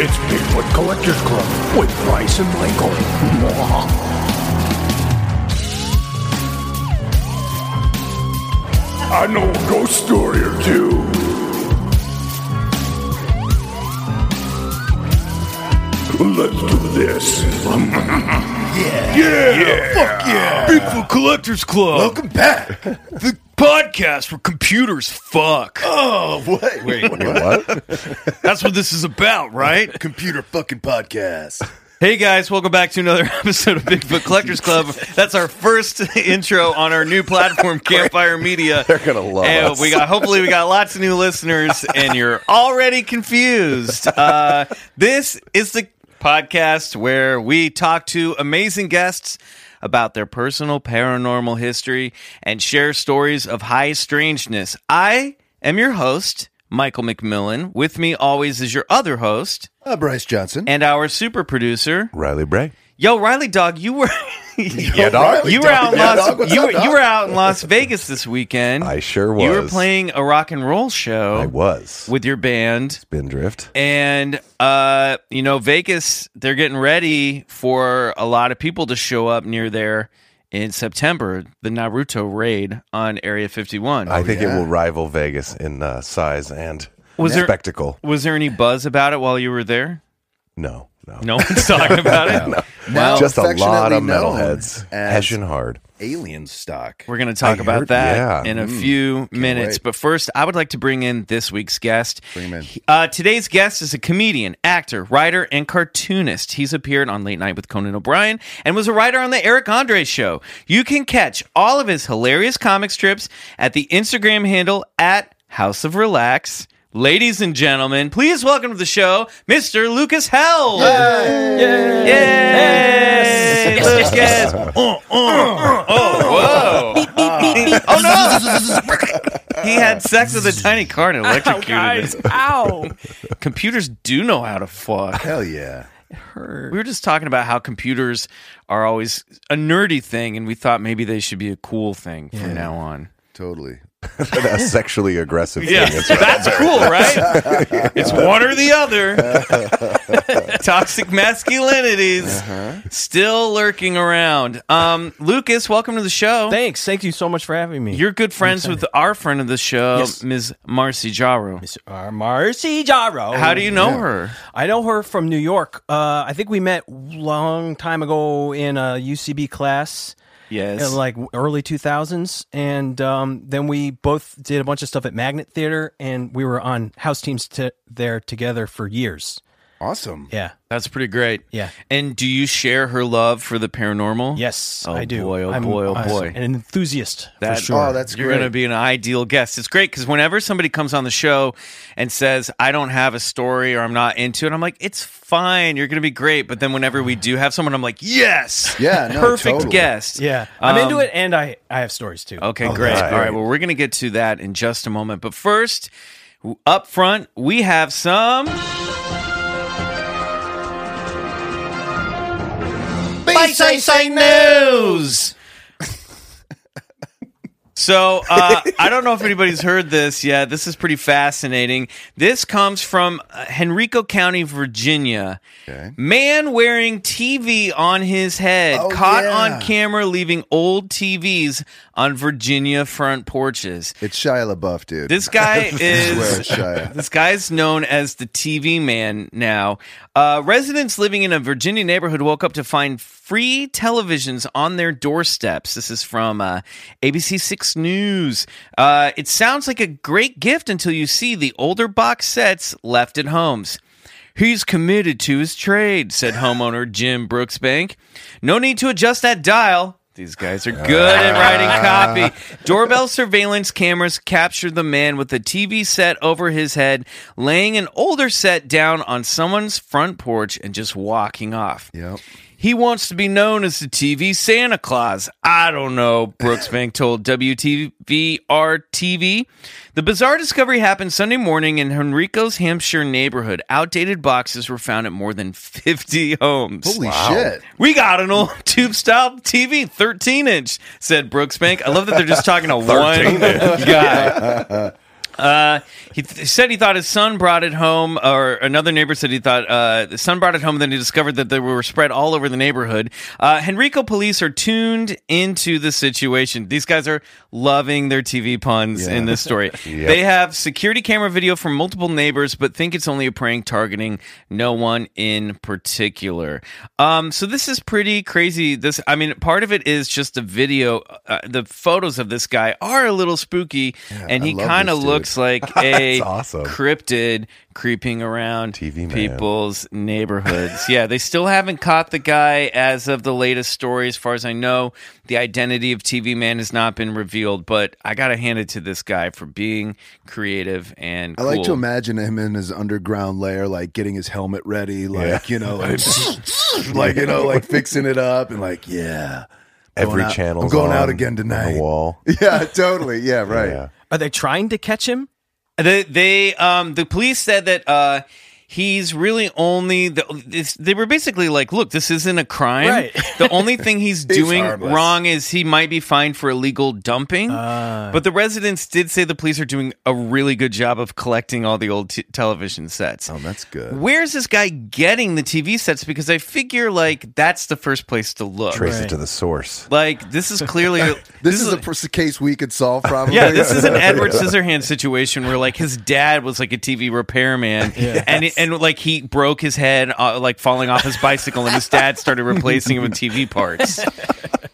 It's Bigfoot Collectors Club with Bryce and Michael. I know a ghost story or two. Let's do this. yeah. Yeah. Fuck yeah! Bigfoot Collectors Club, Welcome back. the podcast where computers fuck. Oh, wait. Wait, what? That's what this is about, right? Computer fucking podcast. Hey guys, welcome back to another episode of Bigfoot Collectors Club. That's our first intro on our new platform, Campfire Media. They're gonna love and us. We got hopefully we got lots of new listeners, and you're already confused. Uh, this is the podcast where we talk to amazing guests about their personal paranormal history and share stories of high strangeness. I am your host, Michael McMillan. With me always is your other host Uh, Bryce Johnson. and our super producer. Riley Bray. Yo, Riley Dog, you were yeah, dog. you were out in Yeah, Las dog. You, up, were, dog? you were out in Las Vegas this weekend. I sure was. You were playing a rock and roll show I was. with your band. Spindrift. And uh, you know, Vegas, they're getting ready for a lot of people to show up near there in September, the Naruto raid on Area 51. I think yeah. it will rival Vegas in uh, size and Was there- spectacle. Was there any buzz about it while you were there? No, no. No one's talking about it. Now Just a lot of affectionately known metalheads. as Hessian hard. Alienstock. We're going to talk I about heard- that yeah. in a few minutes. wait. But first, I would like to bring in this week's guest. Bring him in. Uh, today's guest is a comedian, actor, writer, and cartoonist. He's appeared on Late Night with Conan O'Brien and was a writer on The Eric Andre Show. You can catch all of his hilarious comic strips at the Instagram handle at House of Relax. Ladies and gentlemen, please welcome to the show, Mr. Lucas Held. Yay! Lucas. Oh, oh, oh, oh, whoa. oh, no. he had sex with a tiny car and electrocuted him. Ow! Computers do know how to fuck. Hell yeah. We were just talking about how computers are always a nerdy thing, and we thought maybe they should be a cool thing from now on. Totally. a sexually aggressive Yeah, thing. It's- that's cool, right? it's one or the other. Toxic masculinities still lurking around. Um, Lucas, welcome to the show. Thanks. Thank you so much for having me. You're good friends with our friend of the show, Yes. Ms. Marcy Jarreau. uh, Marcy Jarreau. How do you know her? I know her from New York. Uh, I think we met long time ago in a UCB class. Yes. Like early 2000s and um, then we both did a bunch of stuff at magnet theater and we were on house teams to there together for years Awesome. yeah That's pretty great. Yeah. And do you share her love for the paranormal? yes Oh, i do Oh boy, oh, I'm, boy, oh, uh, boy. an enthusiast That- for sure Oh, that's You're going to be an ideal guest. It's great because whenever somebody comes on the show and says, I don't have a story or I'm not into it, I'm like, it's fine. You're going to be great. But then whenever we do have someone, I'm like, yes. Yeah, no, Perfect totally. guest. yeah i'm Um, into it and i i have stories too Okay, Oh, great. that's All right. great. Well, we're going to get to that in just a moment. But first, up front, we have some. Say Say News! So uh, I don't know if anybody's heard this yet. This is pretty fascinating. This comes from uh, Henrico County, Virginia. Okay. Man wearing TV on his head, Oh, caught yeah. on camera leaving old TVs on Virginia front porches. It's Shia LaBeouf, dude. This guy is it's Shia. this guy's known as the TV man now. Uh, residents living in a Virginia neighborhood woke up to find free televisions on their doorsteps. This is from uh, ABC Six News. Uh, it sounds like a great gift until you see the older box sets left at homes. He's committed to his trade, said homeowner Jim Brooksbank. No need to adjust that dial. These guys are good at writing copy. Doorbell surveillance cameras captured the man with a TV set over his head, laying an older set down on someone's front porch and just walking off. Yep. He wants to be known as the TV Santa Claus. I don't know, Brooksbank told WTVR TV. The bizarre discovery happened Sunday morning in Henrico's Hampshire neighborhood. Outdated boxes were found at more than 50 homes. Holy shit. We got an old tube style TV, 13 inch, said Brooksbank. I love that they're just talking to one guy. Uh, he th- said he thought his son brought it home, or another neighbor said he thought uh, the son brought it home. Then he discovered that they were spread all over the neighborhood. Uh, Henrico police are tuned into the situation. These guys are loving their TV puns in this story. They have security camera video from multiple neighbors, but think it's only a prank targeting no one in particular. Um, so this is pretty crazy. This, I mean, part of it is just the video. Uh, the photos of this guy are a little spooky, and he kind of this dude. looks like a awesome. cryptid creeping around TV man. people's neighborhoods. yeah, they still haven't caught the guy as of the latest story. As far as I know, the identity of TV Man has not been revealed, but I got to hand it to this guy for being creative and I like to imagine him in his underground lair, like getting his helmet ready, like you know, like, like you know, like fixing it up and like yeah. Every Going out- channel. I'm going out again tonight. On the wall. Yeah, totally. Yeah, right. Yeah. Are they trying to catch him? They, they um the police said that uh he's really only the, they were basically like look this isn't a crime Right. the only thing he's doing harmless. wrong is he might be fined for illegal dumping Uh. but the residents did say the police are doing a really good job of collecting all the old t- television sets Oh, that's good. Where's this guy getting the TV sets? Because I figure like that's the first place to look. Trace Right. it to the source. Like this is clearly This, is, a pr- case we could solve, probably. yeah, this is an Edward Scissorhands situation where like his dad was like a TV repairman, and and like he broke his head uh, like falling off his bicycle, and his dad started replacing him with TV parts.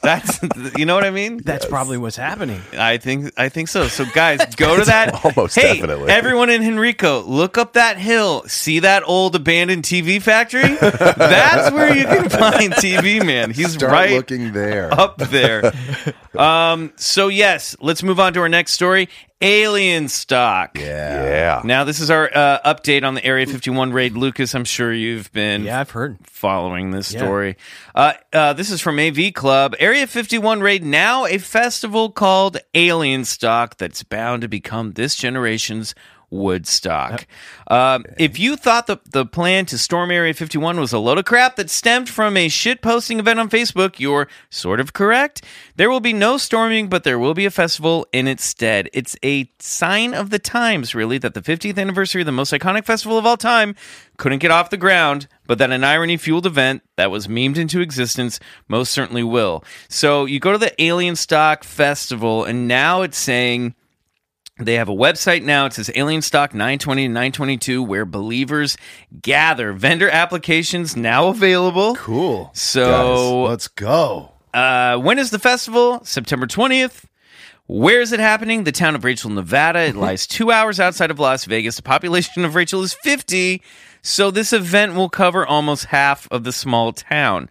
That's you know what I mean. That's probably what's happening. I think I think so. So guys, go to that. almost hey, definitely. everyone in Henrico, look up that hill. See that old abandoned TV factory? That's where you can find TV Man. He's Start right looking there. up there. Um, so yes, let's move on to our next story. Alienstock. Yeah. Yeah. Now this is our uh, update on the Area 51 raid. Lucas, I'm sure you've been Yeah, I've heard. following this Yeah. story. Uh, uh, this is from AV Club. Area 51 Raid, now a festival called Alienstock that's bound to become this generation's Woodstock. Um, if you thought the, the plan to storm Area 51 was a load of crap that stemmed from a shit posting event on Facebook, you're sort of correct. There will be no storming, but there will be a festival in its stead. It's a sign of the times, really, that the 50th anniversary of the most iconic festival of all time couldn't get off the ground, but that an irony fueled event that was memed into existence most certainly will. So you go to the Alienstock Festival, and now it's saying they have a website now. It says Alienstock 920 and 922, where believers gather. Vendor applications now available. Cool. So, Let's go. uh, when is the festival? September 20th. Where is it happening? The town of Rachel, Nevada. It lies two hours outside of Las Vegas. The population of Rachel is 50. So this event will cover almost half of the small town.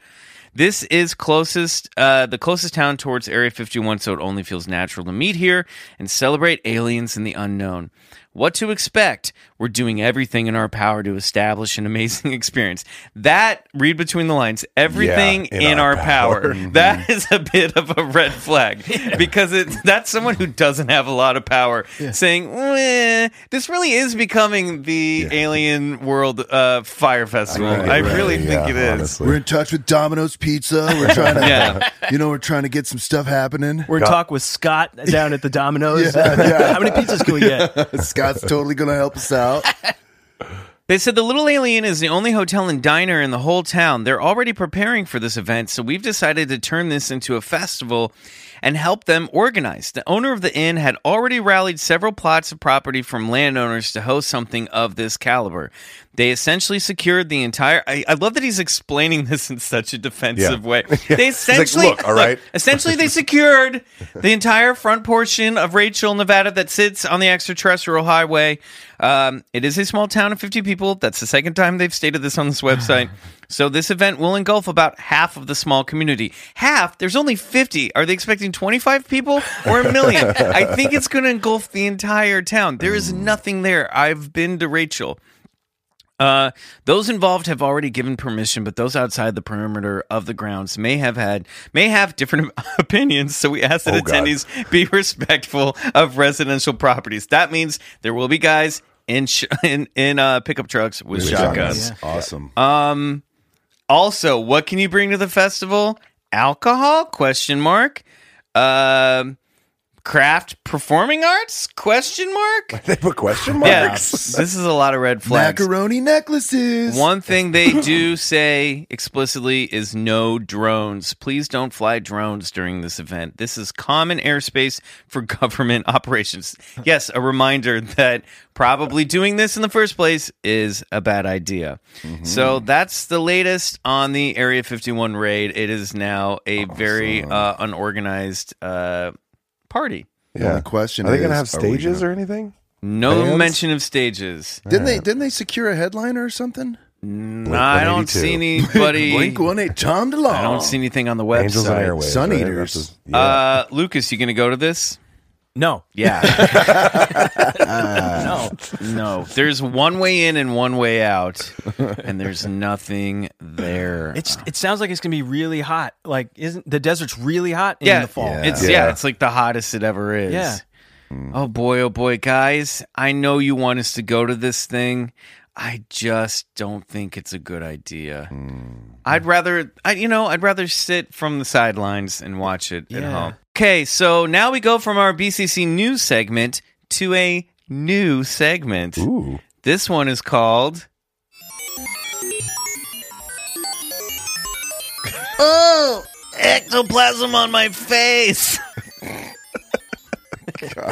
This is closest, uh, the closest town towards Area 51, so it only feels natural to meet here and celebrate aliens and the unknown. What to expect? We're doing everything in our power to establish an amazing experience. That, read between the lines, everything in in, our our, power. power. That is a bit of a red flag because it, that's someone who doesn't have a lot of power saying, "Eh, this really is becoming the alien world uh, fire festival. Right, I right, really think yeah, it is. honestly. We're in touch with Domino's Pizza. We're trying to, Yeah. you know, we're trying to get some stuff happening. We're in talk with Scott down at the Domino's. Yeah, yeah. How many pizzas can we get? Scott's totally going to help us out. They said the Little A'Le'Inn is the only hotel and diner in the whole town. They're already preparing for this event, so we've decided to turn this into a festival and help them organize. The owner of the inn had already rallied several plots of property from landowners to host something of this caliber. They essentially secured the entire. I, I love that he's explaining this in such a defensive Yeah. way. They essentially "Look, all right." essentially they secured the entire front portion of Rachel, Nevada, that sits on the extraterrestrial highway. Um, it is a small town of 50 people. That's the second time they've stated this on this website. so this event will engulf about half of the small community. Half? There's only 50. Are they expecting 25 people or a million? I think it's going to engulf the entire town. There is nothing there. I've been to Rachel. Uh, those involved have already given permission, but those outside the perimeter of the grounds may have had may have different opinions. So we ask that Oh, God. attendees be respectful of residential properties. That means there will be guys in sh- in in uh, pickup trucks with, shotguns. Awesome. Um, also, what can you bring to the festival? Alcohol? Question mark. Um, craft performing arts? Question mark. They put question marks Yeah, this is a lot of red flags. Macaroni necklaces. One thing they do say explicitly is no drones. Please don't fly drones during this event. This is common airspace for government operations. Yes, a reminder that probably doing this in the first place is a bad idea. So that's the latest on the Area 51 raid. It is now a very uh, unorganized uh, party. Yeah. The only question Are they going to have stages gonna- or anything? No Bands? mention of stages. Didn't they? Didn't they secure a headliner or something? No, I don't 182. see anybody. Blink one eight. Tom DeLonge. I don't see anything on the website. Angels and Airwaves. Sun right? Eaters. That's just- yeah. Uh, Lucas, you gonna go to this? No, Yeah. no. no. There's one way in and one way out, and there's nothing there. It's it sounds like it's gonna be really hot. Like, isn't the desert's really hot in yeah, the fall? Yeah. It's yeah. it's like the hottest it ever is. Yeah. Oh boy, oh boy, guys! I know you want us to go to this thing. I just don't think it's a good idea. Hmm. I'd rather, I, you know, I'd rather sit from the sidelines and watch it at Yeah. home. Okay, so now we go from our BCC news segment to a new segment. Ooh. This one is called Oh, ectoplasm on my face.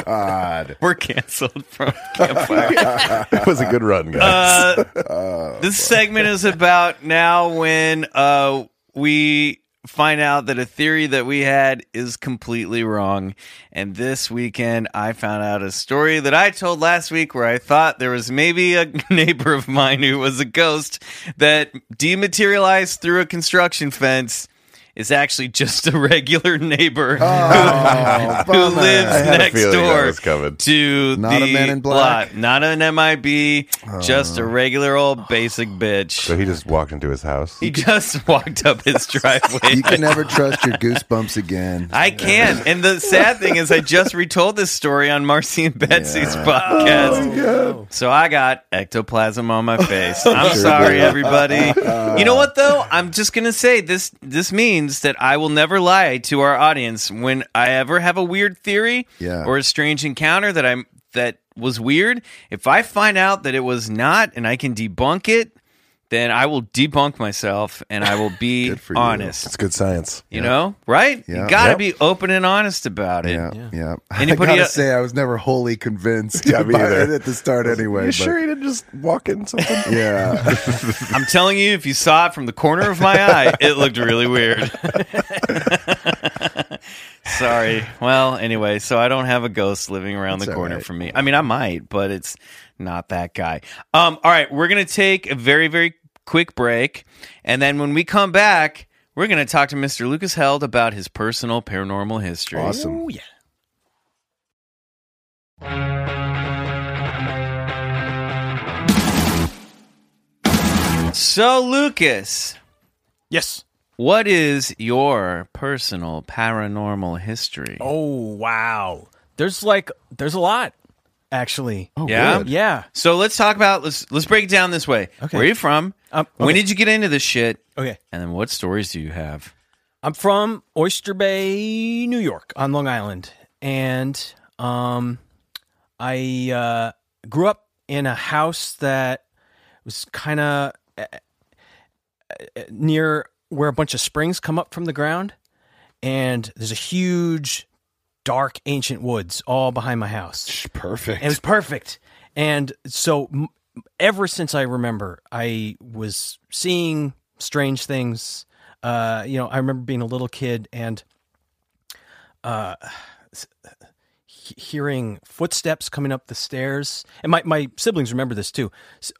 God. We're canceled from Campfire. It was a good run, guys. Uh, this segment is about now when uh, we find out that a theory that we had is completely wrong. And this weekend, I found out a story that I told last week where I thought there was maybe a neighbor of mine who was a ghost that dematerialized through a construction fence. Is actually just a regular neighbor who, oh, who lives a next door to Not a the Men in Black? lot. Not an MIB, oh. just a regular old basic bitch. so he just walked into his house. He just walked up his driveway. You can never trust your goosebumps again. I can. And the sad thing is, I just retold this story on Marcy and Betsy's podcast. Oh, so I got ectoplasm on my face. I'm sorry, everybody. You know what, though? I'm just going to say this This means that I will never lie to our audience when I ever have a weird theory Yeah. or a strange encounter that I'm that was weird. If I find out that it was not and I can debunk it, then I will debunk myself and I will be Good for you. honest. It's good science. You know, right? Yeah. You got to Yep. be open and honest about it. Yeah, yeah. Anybody I gotta el- say, I was never wholly convinced. Yeah, me by either. it at the start, anyway. You but- sure he didn't just walk in something? Yeah. I'm telling you, if you saw it from the corner of my eye, it looked really weird. Sorry. Well, anyway, so I don't have a ghost living around That's the corner right. from me. I mean, I might, but it's not that guy. Um, all right, we're gonna take a very, very quick break, and then when we come back, we're gonna talk to Mr. Lucas Held about his personal paranormal history. awesome. Oh yeah. So, Lucas, Yes. what is your personal paranormal history? Oh wow. There's like there's a lot actually. Oh, Yeah? good. Yeah. So let's talk about let's let's break it down this way. Okay. Where are you from? Um, When did you get into this shit? Okay. And then what stories do you have? I'm from Oyster Bay, New York, on Long Island, and um, I uh, grew up in a house that was kind of near where a bunch of springs come up from the ground, and there's a huge, dark, ancient woods all behind my house. Perfect. It was perfect. And so m- ever since I remember, I was seeing strange things. Uh, you know, I remember being a little kid and uh, hearing footsteps coming up the stairs. And my, my siblings remember this too.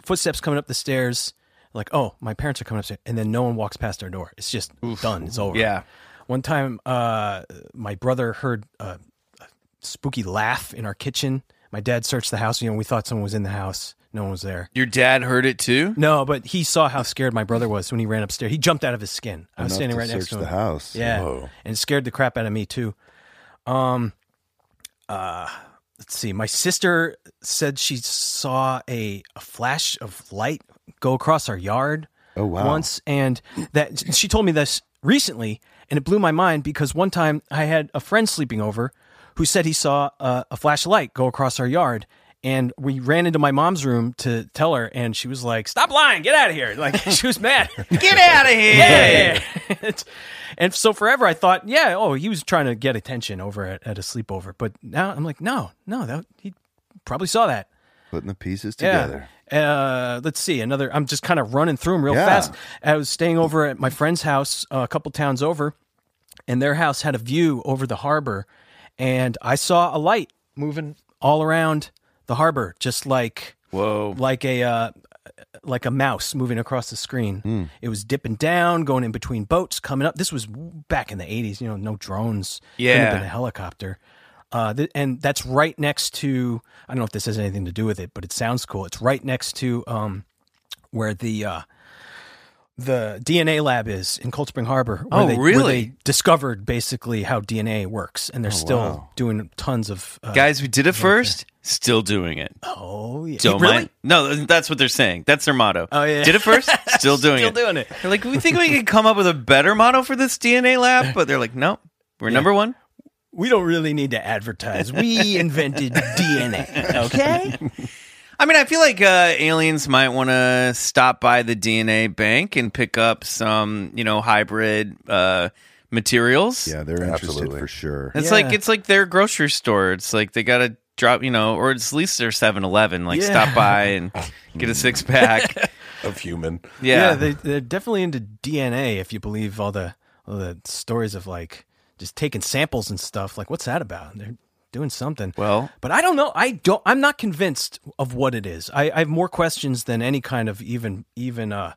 Footsteps coming up the stairs, like, oh, my parents are coming upstairs. And then no one walks past our door. It's just done. It's over. Yeah. One time, uh, my brother heard a, a spooky laugh in our kitchen. My dad searched the house. You know, we thought someone was in the house. No one was there. Your dad heard it too? No, but he saw how scared my brother was when he ran upstairs. He jumped out of his skin. I was Enough standing to right next search to him. the house. Yeah, Whoa. and it scared the crap out of me too. Um, uh, let's see. My sister said she saw a, a flash of light go across our yard. Oh, wow. Once, and that she told me this recently, and it blew my mind because one time I had a friend sleeping over who said he saw uh, a, a flash of light go across our yard. And we ran into my mom's room to tell her, and she was like, "Stop lying! Get out of here!" Like she was mad. Get out of here! yeah. and so forever, I thought, yeah, oh, he was trying to get attention over at, at a sleepover. But now I'm like, no, no, that he probably saw that. Putting the pieces together. Yeah. Uh, let's see another. I'm just kind of running through them real Yeah. fast. I was staying over at my friend's house uh, a couple towns over, and their house had a view over the harbor, and I saw a light moving all around the harbor, just like Whoa. like a uh, like a mouse moving across the screen. It was dipping down, going in between boats, coming up. This was back in the '80s. You know, no drones. Couldn't have Yeah. been a helicopter. Uh, th- and that's right next to. I don't know if this has anything to do with it, but it sounds cool. It's right next to um, where the uh, the DNA lab is in Cold Spring Harbor. Where Oh, they, Where really? they discovered basically how DNA works, and they're still doing tons of. Uh, Guys, we did it first. Still doing it. oh yeah, Don't really? mind. No, that's what they're saying. That's their motto. Oh, yeah. Did it first. Still doing Still it. Still doing it. They're like, we think we could come up with a better motto for this DNA lab, but they're like, no, we're number one. We don't really need to advertise. We invented DNA. Okay. I mean, I feel like uh, aliens might want to stop by the DNA bank and pick up some, you know, hybrid uh, materials. Yeah, they're interested Absolutely. for sure. It's Yeah. like it's like their grocery store. It's like they gotta drop, you know, or it's at least their 7-Eleven. Like Yeah. stop by and get a six pack. Of human. Yeah, they, they're definitely into DNA. If you believe all the all the stories of like just taking samples and stuff. Like, what's that about? They're doing something. Well- but I don't know. I don't. I'm not convinced of what it is. I, I have more questions than any kind of even even uh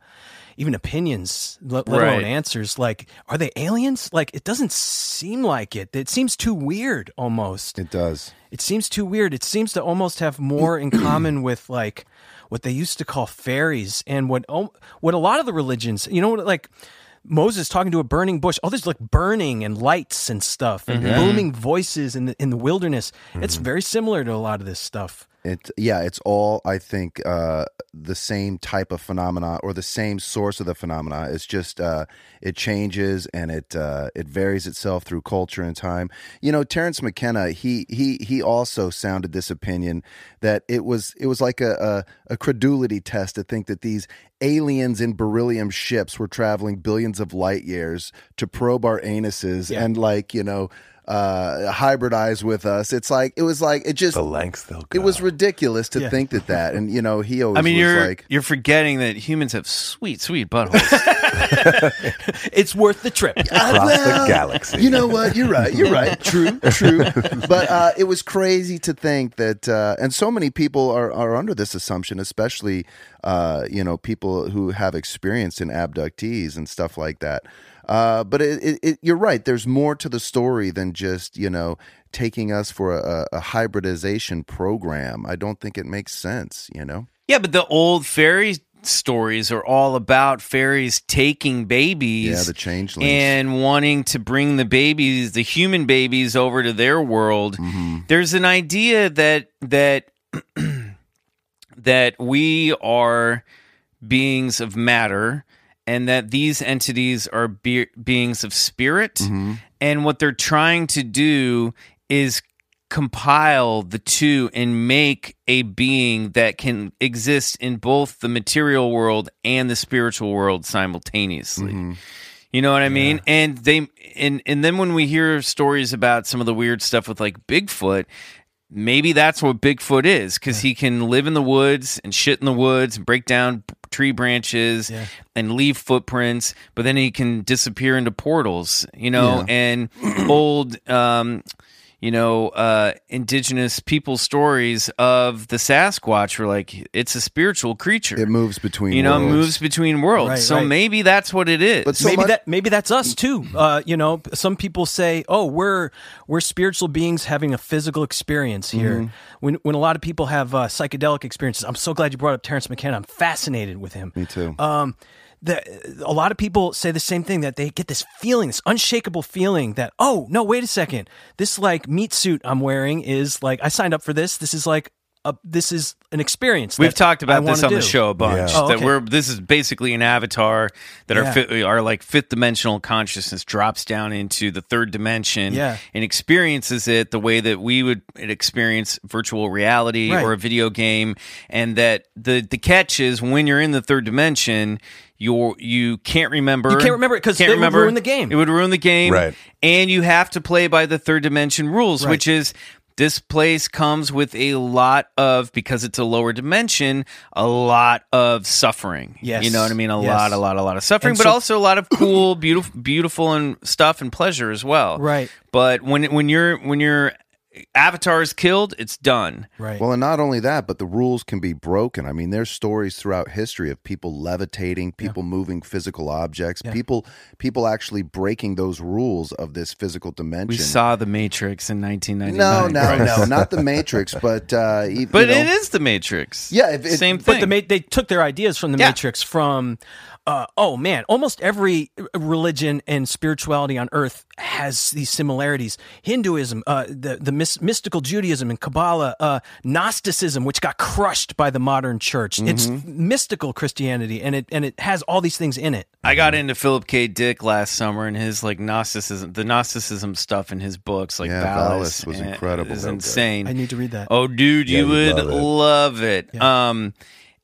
even opinions, let, let Right. alone answers. Like, are they aliens? Like, it doesn't seem like it. It seems too weird almost. It does. It seems too weird. It seems to almost have more in common with like what they used to call fairies and what oh, what a lot of the religions, you know, what like Moses talking to a burning bush. Oh, there's like burning and lights and stuff and mm-hmm. booming voices in the in the wilderness. It's mm-hmm. very similar to a lot of this stuff. It yeah, it's all I think uh, the same type of phenomena or the same source of the phenomena. It's just uh, it changes and it uh, it varies itself through culture and time. You know, Terence McKenna he he he also sounded this opinion that it was it was like a a, a credulity test to think that these aliens in beryllium ships were traveling billions of light years to probe our anuses Yeah. and like you know uh hybridize with us it's like it was like it just The lengths they'll go. it was ridiculous to Yeah. think that that, and you know, he always I mean, was you're like, you're forgetting that humans have sweet, sweet buttholes. It's worth the trip. across the galaxy. you know what? You're right. You're right. True. True. But uh, it was crazy to think that, uh, and so many people are are under this assumption, especially uh, you know people who have experience in abductees and stuff like that. Uh, but it, it, it, you're right. There's more to the story than just you know taking us for a, a hybridization program. I don't think it makes sense. You know. yeah, but the old fairy stories are all about fairies taking babies. Yeah, the changelings. and wanting to bring the babies, the human babies, over to their world. Mm-hmm. There's an idea that that that we are beings of matter, and that these entities are be- beings of spirit, Mm-hmm. and what they're trying to do is compile the two and make a being that can exist in both the material world and the spiritual world simultaneously. You know what I mean? And they and and then when we hear stories about some of the weird stuff with like Bigfoot, maybe that's what Bigfoot is because he can live in the woods and shit in the woods and break down tree branches Yeah. and leave footprints, but then he can disappear into portals, you know, and old um you know, uh, indigenous people stories of the Sasquatch were like it's a spiritual creature. It moves between you know, worlds. moves between worlds. Right, so right. maybe that's what it is. But so maybe much- that maybe that's us too. Uh, you know, some people say, "Oh, we're we're spiritual beings having a physical experience here." Mm-hmm. When when a lot of people have uh, psychedelic experiences, I'm so glad you brought up Terence McKenna. I'm fascinated with him. Me too. Um, the, a lot of people say the same thing that they get this feeling, this unshakable feeling that, oh no, wait a second, this like meat suit I'm wearing is like I signed up for this. This is like a, this is an experience. We've that talked I about this wanna on the show a bunch. Yeah. Oh, That we're this is basically an avatar that our Yeah. fi- our like fifth dimensional consciousness drops down into the third dimension Yeah. and experiences it the way that we would experience virtual reality Right. or a video game. And that the the catch is when you're in the third dimension. You're, you can't remember. You can't remember it 'cause Can't it would remember. ruin the game. It would ruin the game. Right. And you have to play by the third dimension rules, Right. which is this place comes with a lot of because it's a lower dimension, a lot of suffering. Yes. You know what I mean? A Yes. lot, a lot, a lot of suffering, And but so- also a lot of cool, beautiful beautiful and stuff and pleasure as well. Right. But when when you're when your avatar is killed, it's done. Right. Well, and not only that, but the rules can be broken. I mean, there's stories throughout history of people levitating, people moving physical objects, people people actually breaking those rules of this physical dimension. We saw the Matrix in 1999. no, no, Christ. no, not the Matrix, but uh, e- But you know, it is the Matrix. Yeah, if it- same but thing. the they took their ideas from the Yeah. Matrix from uh, oh man, almost every religion and spirituality on earth has these similarities. Hinduism, uh, the the mys- mystical Judaism and Kabbalah, uh, Gnosticism, which got crushed by the modern church. It's Mm-hmm. mystical Christianity, and it and it has all these things in it. I got into Philip K. Dick last summer and his like Gnosticism, the Gnosticism stuff in his books, like Yeah, Valis, Valis was and incredible. Is Okay. insane. I need to read that. Oh, dude, Yeah, you you'd love it. love it. Um,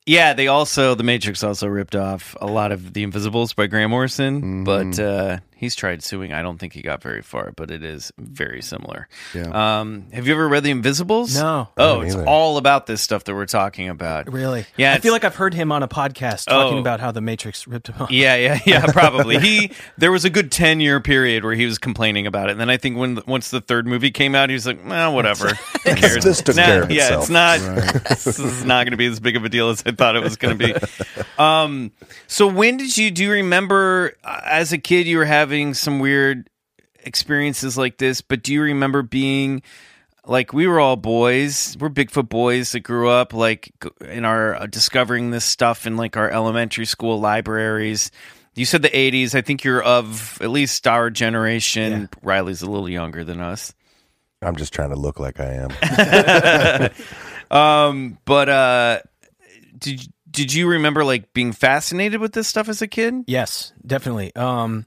yeah, they also the Matrix also ripped off a lot of the Invisibles by Grant Morrison, but uh, he's tried suing. I don't think he got very far, but it is very similar. Yeah. Um, have you ever read the Invisibles? No. Oh, it's either. all about this stuff that we're talking about. Really? Yeah, I feel like I've heard him on a podcast talking Oh. about how the Matrix ripped him off. Yeah, yeah, yeah, probably. he there was a good ten year period where he was complaining about it, and then I think when once the third movie came out, he was like, "Well, whatever." Who cares? This took Nah, care of yeah, itself. it's not. this is not going to be as big of a deal as I thought it was going to be. Um, so when did you do you remember uh, as a kid you were having some weird experiences like this? But do you remember being like we were all boys we're bigfoot boys that grew up like in our uh, discovering this stuff in like our elementary school libraries you said the 80s i think you're of at least our generation riley's a little younger than us I'm just trying to look like I am. um but uh did did you remember like being fascinated with this stuff as a kid Yes, definitely. Um,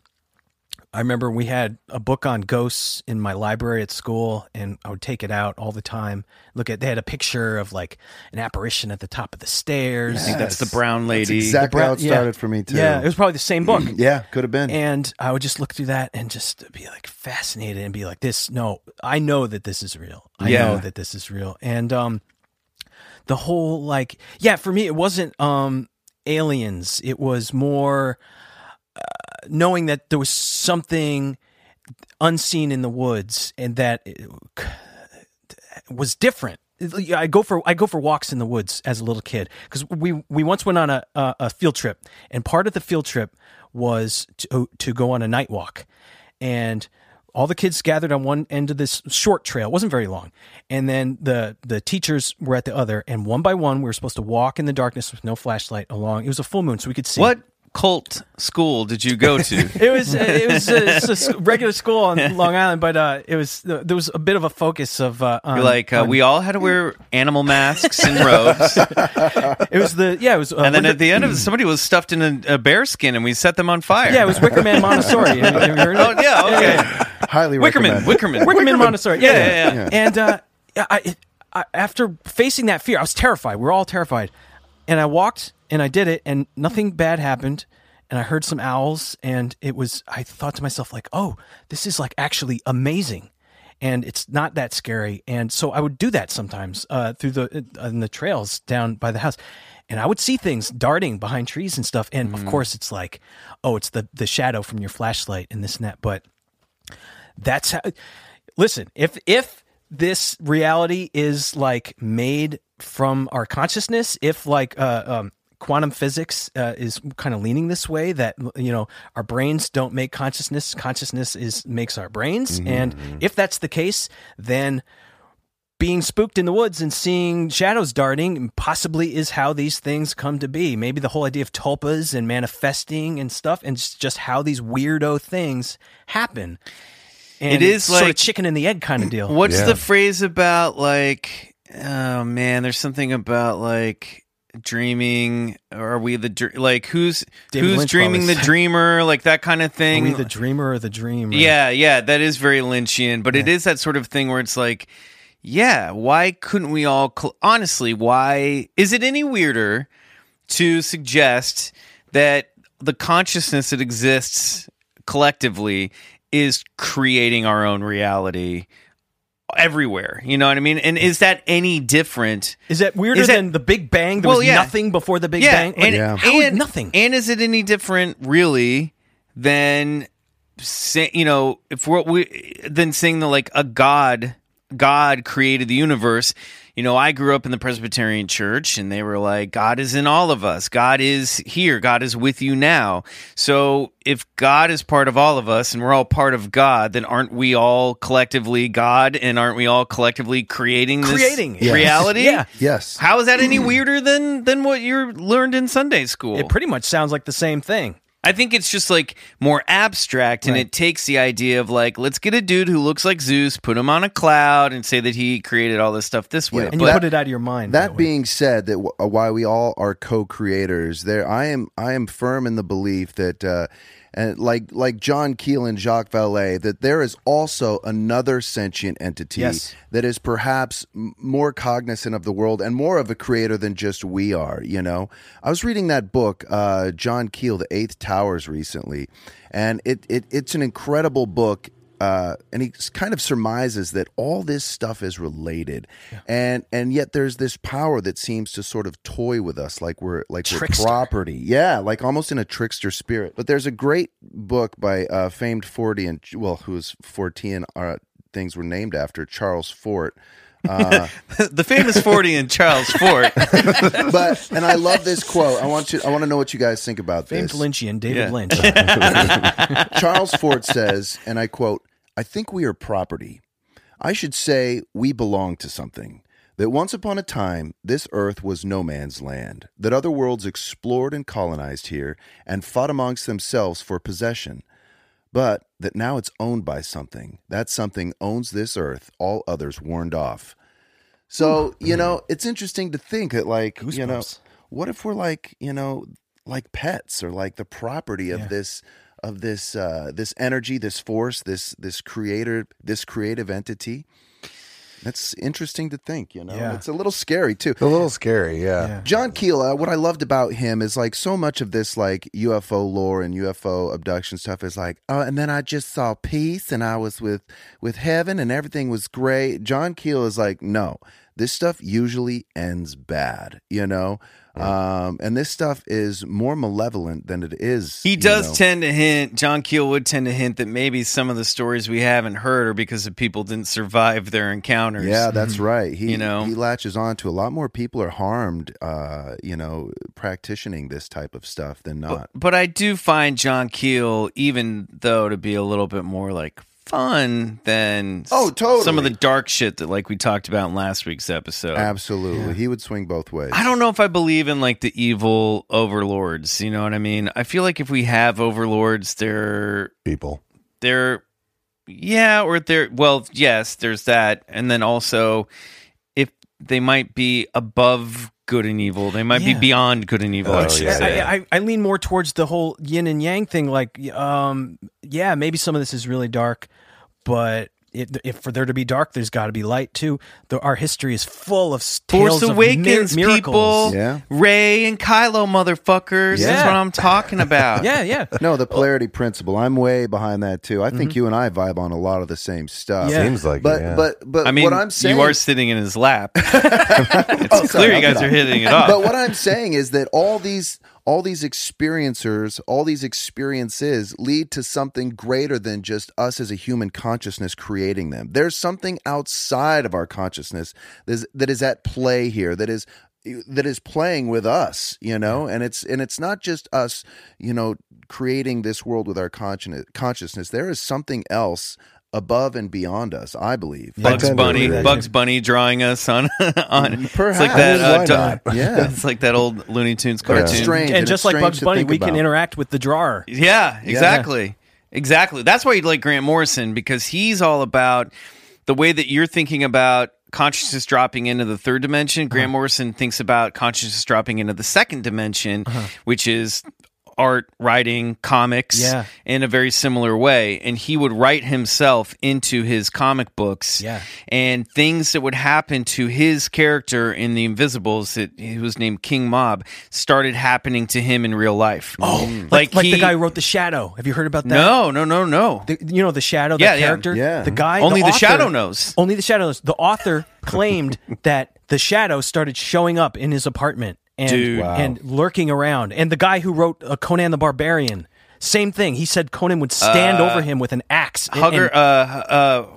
I remember we had a book on ghosts in my library at school, and I would take it out all the time. Look at they had a picture of like an apparition at the top of the stairs. i think that's the brown lady That's exactly how it Yeah. started for me too. Yeah, it was probably the same book. Yeah, could have been. And I would just look through that and just be like fascinated and be like, "This, no, I know that this is real. I Yeah. know that this is real." And um, the whole like, yeah, for me, it wasn't um aliens. It was more knowing that there was something unseen in the woods and that was different. I go for I go for walks in the woods as a little kid because we we once went on a, a a field trip and part of the field trip was to to go on a night walk. And all the kids gathered on one end of this short trail it wasn't very long and then the the teachers were at the other and one by one we were supposed to walk in the darkness with no flashlight along it was a full moon so we could see. What cult school did you go to it was it was a, it's a s- regular school on Long Island, but uh, it was there was a bit of a focus of uh, on, like uh, on- we all had to wear animal masks and robes it was the yeah it was uh, and then Wicker- at the end of it, somebody was stuffed in a, a bear skin, and we set them on fire. yeah it was Wickerman Montessori. Have you- have you heard of Oh yeah, okay. Highly Wickerman, recommend. Wickerman, Wickerman Montessori. Yeah, Yeah, yeah, yeah, And uh, I, I, after facing that fear, I was terrified. We were all terrified. And I walked and I did it, and nothing bad happened. And I heard some owls, and it was. I thought to myself, like, "Oh, this is like actually amazing." And it's not that scary, and so I would do that sometimes uh, through the uh, in the trails down by the house, and I would see things darting behind trees and stuff. And of course, it's like, oh, it's the the shadow from your flashlight and this and that. But that's how listen if if this reality is like made from our consciousness if like uh um quantum physics uh, is kind of leaning this way that you know our brains don't make consciousness consciousness is makes our brains and if that's the case then being spooked in the woods and seeing shadows darting possibly is how these things come to be. Maybe the whole idea of tulpas and manifesting and stuff, and just, just how these weirdo things happen. And It is it's sort like- of chicken and the egg kind of deal. What's Yeah. the phrase about like oh man, there's something about like dreaming. Are we the dr- like who's David who's Lynch dreaming the dreamer? Like that kind of Are thing. we the dreamer or the dream? or- Yeah, yeah, that is very Lynchian, but it is that sort of thing where it's like, yeah, why couldn't we all cl- honestly, why is it any weirder to suggest that the consciousness that exists collectively is creating our own reality everywhere? You know what I mean? And is that any different? Is that weirder Is that- than the Big Bang? There Well, was yeah. nothing before the Big yeah, Bang. Like, and, Yeah. and nothing. And is it any different, really, than say, you know, if we're we than saying that like a God, God created the universe? You know, I grew up in the Presbyterian Church, and they were like, God is in all of us. God is here. God is with you now. So, if God is part of all of us, and we're all part of God, then aren't we all collectively God, and aren't we all collectively creating this Creating. Yes. reality? Yeah. Yes. How is that any weirder than than what you learned in Sunday school? it pretty much sounds like the same thing. I think it's just like more abstract, and Right. it takes the idea of like, let's get a dude who looks like Zeus, put him on a cloud, and say that he created all this stuff this way. Yeah, And But- you put it out of your mind. by That being said, that w- uh, why we all are co-creators, there I am. I am firm in the belief that, uh, and like like John Keel and Jacques Vallée, that there is also another sentient entity Yes. that is perhaps more cognizant of the world and more of a creator than just we are. You know, I was reading that book, uh, John Keel, The Eighth Towers, recently, and it, it it's an incredible book uh, and he kind of surmises that all this stuff is related, and and yet there's this power that seems to sort of toy with us, like we're like Trickster. we're property, yeah, like almost in a trickster spirit. But there's a great book by uh, famed Fortean, well, whose Fortean uh, things were named after Charles Fort. Uh, the famous Fortean Charles Fort. but and I love this quote. I want you. I want to know what you guys think about famed this. Lynchian David Yeah. Lynch. Charles Fort says, and I quote, I think we are property. I should say we belong to something. That once upon a time, this earth was no man's land, that other worlds explored and colonized here and fought amongst themselves for possession, but that now it's owned by something. That something owns this earth, all others warned off. So, you know, it's interesting to think that, like, you know, what if we're like, you know, like pets or like the property of Yeah. this of this uh this energy this force this this creator this creative entity that's interesting to think you know Yeah. it's a little scary too a little scary, yeah. Yeah. John Keel, uh, what I loved about him is like so much of this like UFO lore and UFO abduction stuff is like, oh, and then I just saw peace and I was with with heaven and everything was great. John Keel is like, no, this stuff usually ends bad, you know, um, and this stuff is more malevolent than it is. He you does know. tend to hint. John Keel would tend to hint that maybe some of the stories we haven't heard are because the people didn't survive their encounters. Yeah, that's right. He You know? he latches on to a lot more people are harmed, uh, you know, practicing this type of stuff than not. But I do find John Keel, even though to be a little bit more like fun than Oh, totally. some of the dark shit that like we talked about in last week's episode. Absolutely, he would swing both ways. I don't know if I believe in like the evil overlords. You know what I mean? I feel like if we have overlords, they're People. they're yeah, or they're well, yes, there's that, and then also if they might be above good and evil, they might Yeah. be beyond good and evil. I Oh, yeah. I, I, I lean more towards the whole yin and yang thing. Like, um, yeah, maybe some of this is really dark, but it, if for there to be dark, there's got to be light too. The, our history is full of s- tales Force of Awakens, mir- miracles. people. Yeah. Rey and Kylo, motherfuckers. That's Yeah. what I'm talking about. Yeah, yeah. No, the polarity principle. I'm way behind that too. I think mm-hmm. you and I vibe on a lot of the same stuff. Yeah. Seems like But it, yeah. but but I mean, what I'm saying you are sitting in his lap. it's Oh, sorry, clear you guys are hitting it off. But what I'm saying is that all these all these experiencers, all these experiences lead to something greater than just us as a human consciousness creating them. There's something outside of our consciousness that is, that is at play here that is that is playing with us, you know, and it's and it's not just us, you know, creating this world with our. Consciousness. There is something else above and beyond us. I believe. Bugs tend Bunny, agree. Bugs Bunny drawing us on on. It's Perhaps. like that. I mean, uh, why not? Yeah. it's like that old Looney Tunes But cartoon. it's strange, And it's just like strange Bugs Bunny, think we can about. interact with the drawer. Yeah, exactly. Exactly. That's why you like Grant Morrison because he's all about the way that you're thinking about consciousness dropping into the third dimension. Grant Morrison thinks about consciousness dropping into the second dimension, which is art, writing, comics Yeah. in a very similar way. And he would write himself into his comic books. Yeah. And things that would happen to his character in The Invisibles, that he was named King Mob, started happening to him in real life. Oh, like, mm. like he, the guy who wrote the Shadow. Have you heard about that? No, no, no, no. The, you know the Shadow, Yeah, that yeah. character. Yeah. The guy. Only the author- Shadow knows. Only the Shadow knows. The author claimed that the Shadow started showing up in his apartment and Dude. Wow. and lurking around. And the guy who wrote uh, Conan the Barbarian, same thing. He said Conan would stand over him with an axe. and- Hugger, and- uh,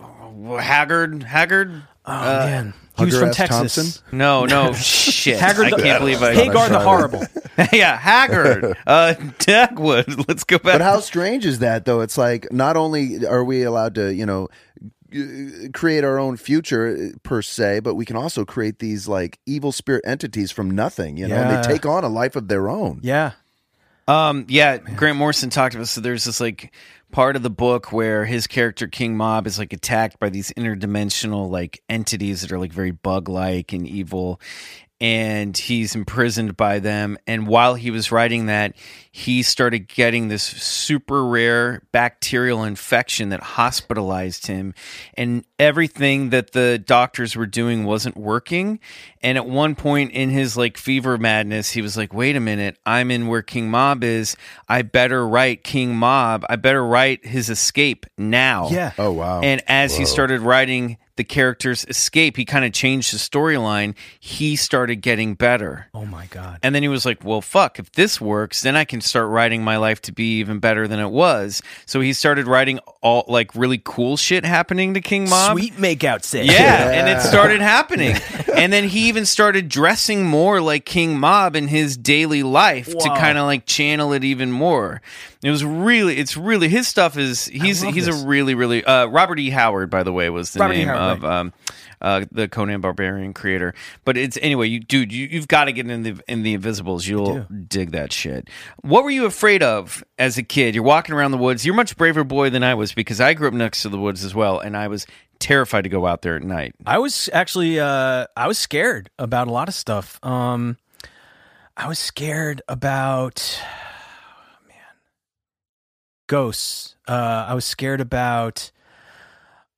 uh, Haggard, Haggard. oh man, he was from S. Texas. Thompson? No, no, shit. Haggard, I the, can't believe I. Hagar the. Horrible. yeah, Haggard. Uh, Dagwood. Let's go back. But how strange is that, though? It's like not only are we allowed to, you know, uh, create our own future uh, per se, but we can also create these like evil spirit entities from nothing, you know, and they take on a life of their own. Yeah. Um, yeah, Grant Morrison talked about. So there's this like part of the book where his character King Mob is like attacked by these interdimensional like entities that are like very bug like and evil, and he's imprisoned by them. And while he was writing that, he started getting this super rare bacterial infection that hospitalized him, and everything that the doctors were doing wasn't working. And at one point in his like fever madness, he was like, "Wait a minute, I'm in where King Mob is. I better write King Mob. I better write his escape now." Yeah. Oh wow! And as he started writing the character's escape, he kind of changed the storyline. He started getting better. Oh my God. And then he was like, well, fuck, if this works, then I can start writing my life to be even better than it was. So he started writing all like really cool shit happening to King Mob. Sweet makeout sex. Yeah, and it started happening. and then he even started dressing more like King Mob in his daily life to kind of like channel it even more. It was really, it's really his stuff is he's he's this. a really really uh, Robert E. Howard by the way was the Robert E. name Howard, of um, uh, the Conan Barbarian creator. But it's anyway, you dude, you, you've got to get in the in the Invisibles. You'll dig that shit. What were you afraid of as a kid? You're walking around the woods. You're much braver boy than I was because I grew up next to the woods as well, and I was terrified to go out there at night. I was actually uh I was scared about a lot of stuff. Um I was scared about ghosts. Uh I was scared about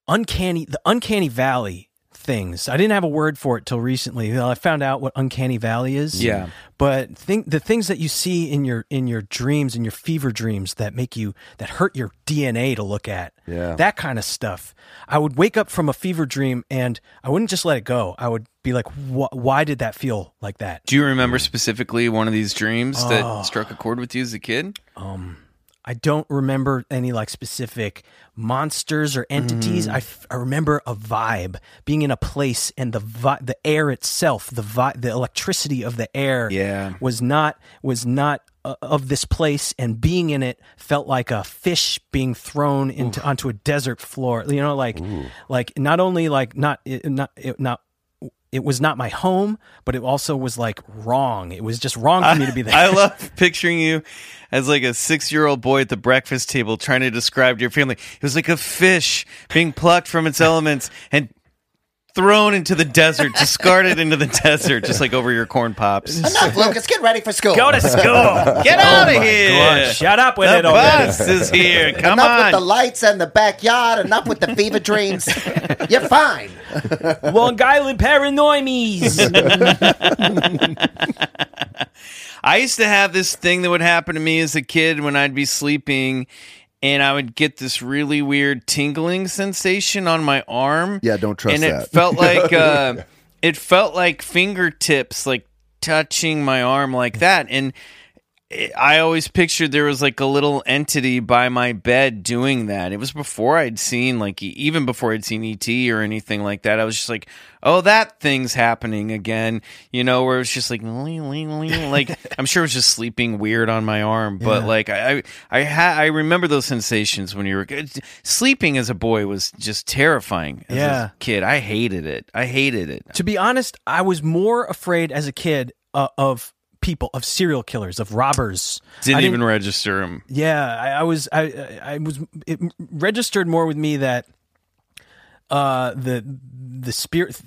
uncanny the uncanny valley things. I didn't have a word for it till recently. I found out what uncanny valley is. Yeah. But think the things that you see in your in your dreams in your fever dreams that make you that hurt your DNA to look at. Yeah. That kind of stuff. I would wake up from a fever dream and I wouldn't just let it go. I would be like, "Wh- why did that feel like that? Do you remember specifically one of these dreams Oh. that struck a chord with you as a kid? I don't remember any like specific monsters or entities. Mm. I, f- I remember a vibe, being in a place and the vi- the air itself, the vi- the electricity of the air Yeah. was not was not uh, of this place and being in it felt like a fish being thrown into onto a desert floor. You know like like not only like not not not it was not my home, but it also was like wrong. It was just wrong for me to be there. I love picturing you as like a six year old boy at the breakfast table trying to describe to your family. It was like a fish being plucked from its elements and thrown into the desert, discarded into the desert, just like over your corn pops. Enough, Lucas. Get ready for school. Go to school. Get oh out of here! God, shut up with the it already. bus is here. Come Enough with the lights and the backyard. Enough with the fever dreams. You're fine. Long Island paranoimies. I used to have this thing that would happen to me as a kid when I'd be sleeping. And I would get this really weird tingling sensation on my arm. Yeah, don't trust that. and it felt like uh, it felt like fingertips like touching my arm like that and I always pictured there was like a little entity by my bed doing that. It was before I'd seen like even before I'd seen ET or anything like that. I was just like, "Oh, that thing's happening again." You know, where it's just like like I'm sure it was just sleeping weird on my arm, but like I I I, ha- I remember those sensations when you were sleeping as a boy was just terrifying as Yeah. a kid. I hated it. I hated it. to be honest, I was more afraid as a kid uh, of people, of serial killers, of robbers. Didn't, I even register them. Yeah, I, I was. I, I was. It registered more with me that uh, the the spirit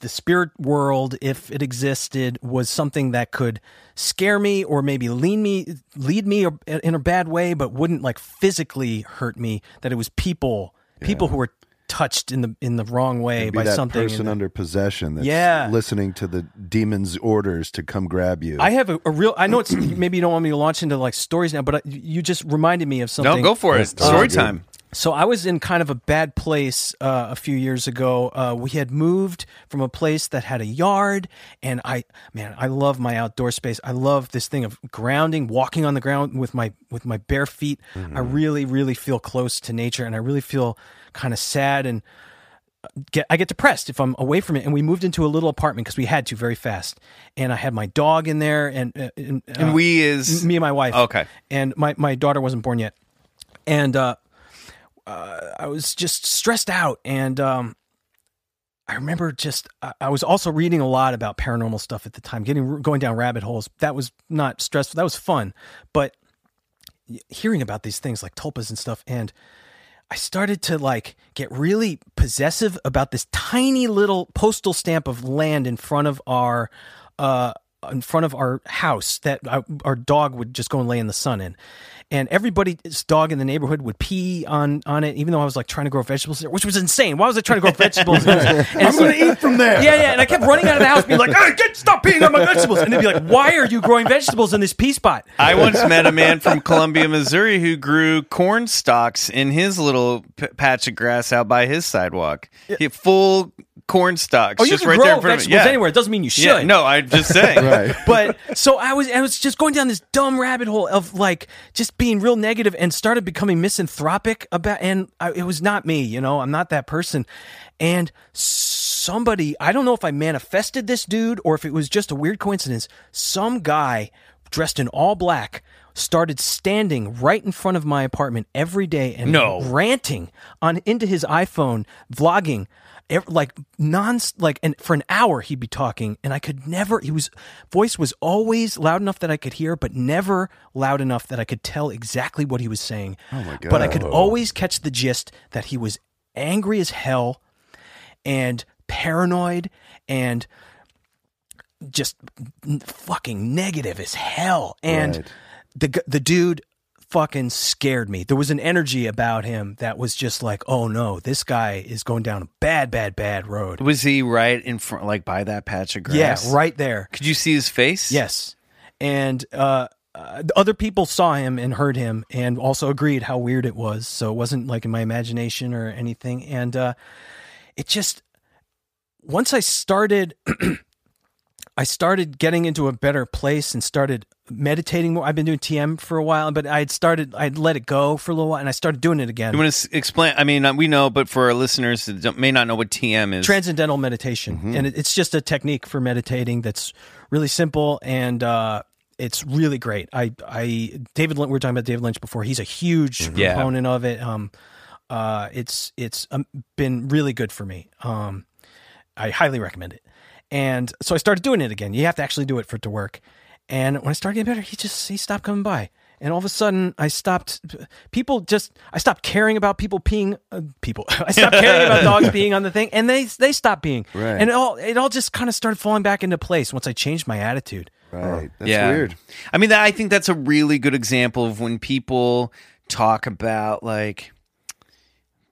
the spirit world, if it existed, was something that could scare me or maybe lean me lead me in a bad way, but wouldn't like physically hurt me. That it was people people who were touched in the in the wrong way Be by that something. in person the- under possession that's Yeah. listening to the demon's orders to come grab you. I have a, a real. I know it's maybe you don't want me to launch into like stories now, but I, you just reminded me of something. No, go for it. That's Story time. So I was in kind of a bad place uh, a few years ago. Uh, we had moved from a place that had a yard, and I, man, I love my outdoor space. I love this thing of grounding, walking on the ground with my with my bare feet. I really, really feel close to nature, and I really feel kind of sad and get I get depressed if I'm away from it. And we moved into a little apartment because we had to very fast, and I had my dog in there, and uh, and, uh, And we is me and my wife. Okay. And my, my daughter wasn't born yet. And uh, uh, I was just stressed out. And um, I remember just, I, I was also reading a lot about paranormal stuff at the time, getting going down rabbit holes. That was not stressful. That was fun. But hearing about these things like tulpas and stuff. And I started to like get really possessive about this tiny little postal stamp of land in front of our uh in front of our house that our, our dog would just go and lay in the sun in. And everybody's dog in the neighborhood would pee on on it, even though I was like trying to grow vegetables there, which was insane. Why was I trying to grow vegetables? and I'm gonna eat from there. Yeah, yeah. And I kept running out of the house, being like, "Hey, get stop peeing on my vegetables!" And they'd be like, "Why are you growing vegetables in this pea spot?" I once met a man from Columbia, Missouri, who grew corn stalks in his little p- patch of grass out by his sidewalk. He full corn stalks, Oh, you just can right grow there in front of vegetables him. Yeah. anywhere. It doesn't mean you should. Yeah, no, I'm just saying. right. but so I was I was just going down this dumb rabbit hole of like just being real negative and started becoming misanthropic about and I, it was not me, you know, I'm not that person. And somebody, I don't know if I manifested this dude or if it was just a weird coincidence. Some guy dressed in all black started standing right in front of my apartment every day and No. ranting on into his iPhone, vlogging, like non like and for an hour he'd be talking, and I could never. He was voice was always loud enough that I could hear, but never loud enough that I could tell exactly what he was saying. Oh my god. But I could always catch the gist that he was angry as hell and paranoid and just fucking negative as hell. And Right. the the dude fucking scared me. There was an energy about him that was just like, oh no, this guy is going down a bad, bad, bad road. Was he right in front, like by that patch of grass? Yeah, right there. Could you see his face? Yes, and uh, uh, other people saw him and heard him, and also agreed how weird it was. So it wasn't like in my imagination or anything. And uh, it just once I started, I started getting into a better place and started meditating more. I've been doing TM for a while, but I had started, I'd let it go for a little while, and I started doing it again. You want to explain? I mean, uh, we know, but for our listeners that don't, may not know what TM is, transcendental meditation Mm-hmm. and it, it's just a technique for meditating that's really simple and uh it's really great i i david lynch we were talking about david lynch before he's a huge Mm-hmm. Yeah. proponent of it um uh it's it's um, been really good for me um i highly recommend it and so i started doing it again you have to actually do it for it to work and when i started getting better he just he stopped coming by and all of a sudden i stopped people just i stopped caring about people peeing uh, people i stopped caring about dogs peeing on the thing and they they stopped peeing Right. and it all it all just kind of started falling back into place once i changed my attitude Right. That's yeah. weird. I mean, that, I think that's a really good example of when people talk about like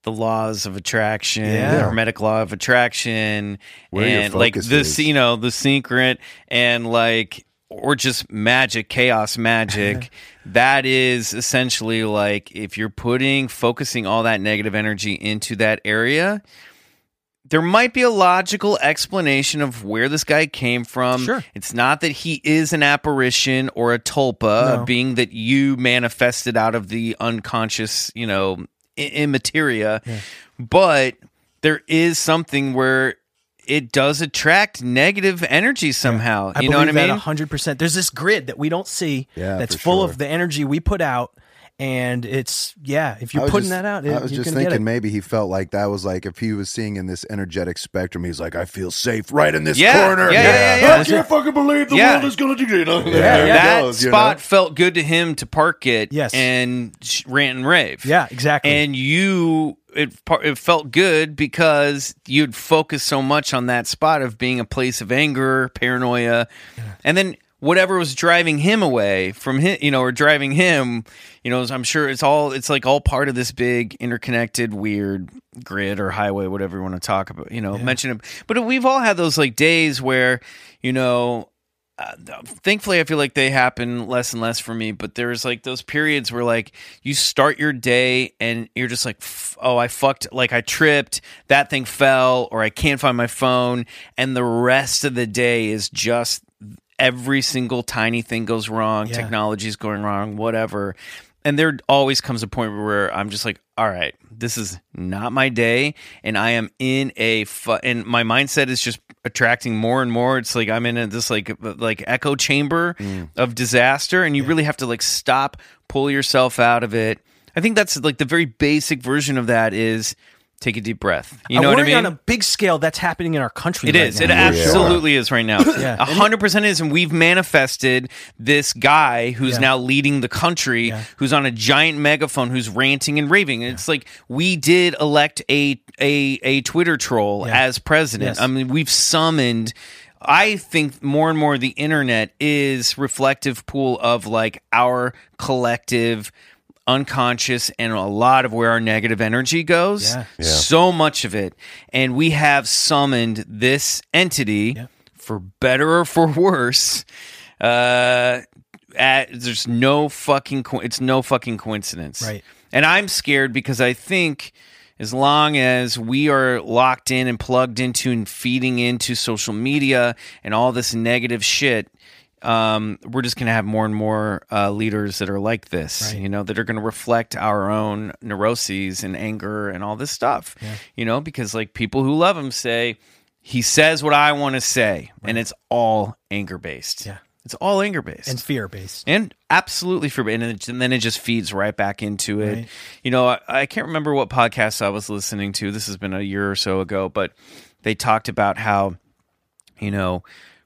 the laws of attraction, Yeah. hermetic law of attraction, Where and like this, you know, the secret, and like or just magic, chaos magic. that is essentially like if you're putting focusing all that negative energy into that area. There might be a logical explanation of where this guy came from. Sure. It's not that he is an apparition or a tulpa, No. being that you manifested out of the unconscious, you know, i- immateria. But there is something where it does attract negative energy somehow. I you know what I mean? that 100%. There's this grid that we don't see Yeah, that's full sure. of the energy we put out. And it's, yeah, if you're putting just- that out, I was just can get it. thinking maybe he felt like that was like if he was seeing in this energetic spectrum, he's like, I feel safe right in this Yeah, corner. yeah, yeah, yeah, I yeah. can't fucking believe the Yeah. world is gonna do you know? There it that goes, you spot know? felt good to him to park it Yes. and rant and rave. Yeah, exactly. And you it par- it felt good because you'd focus so much on that spot of being a place of anger, paranoia, and then whatever was driving him away from him, you know, or driving him, you know, I'm sure it's all it's like all part of this big interconnected weird grid or highway, whatever you want to talk about, you know, mention it. But we've all had those like days where, you know, uh, thankfully i feel like they happen less and less for me but there's like those periods where like you start your day and you're just like oh i fucked like i tripped that thing fell or i can't find my phone and the rest of the day is just every single tiny thing goes wrong Yeah. technology's going wrong whatever and there always comes a point where I'm just like, all right, this is not my day, and I am in a fu- and my mindset is just attracting more and more. It's like I'm in a, this like like echo chamber mm. of disaster, and you really have to like stop, pull yourself out of it. I think that's like the very basic version of that is take a deep breath. You know I'm what I mean? on a big scale that's happening in our country. It right is. now. It absolutely is right now. Yeah. A hundred percent is, and we've manifested this guy who's Yeah. now leading the country, Yeah. who's on a giant megaphone, who's ranting and raving. And it's like we did elect a a a Twitter troll Yeah. as president. Yes. I mean, we've summoned. I think more and more the internet is reflective pool of like our collective unconscious and a lot of where our negative energy goes Yeah. Yeah. so much of it and we have summoned this entity Yeah. for better or for worse uh at, there's no fucking co- it's no fucking coincidence Right. and i'm scared because i think as long as we are locked in and plugged into and feeding into social media and all this negative shit um, we're just going to have more and more uh, leaders that are like this, Right. you know, that are going to reflect our own neuroses and anger and all this stuff, you know, because like people who love him say, he says what I want to say, and it's all anger based. Yeah. It's all anger based and fear based. and absolutely forbidden and, it- and then it just feeds right back into it Right. you know I, I can't remember what podcast i was listening to this has been a year or so ago but they talked about how you know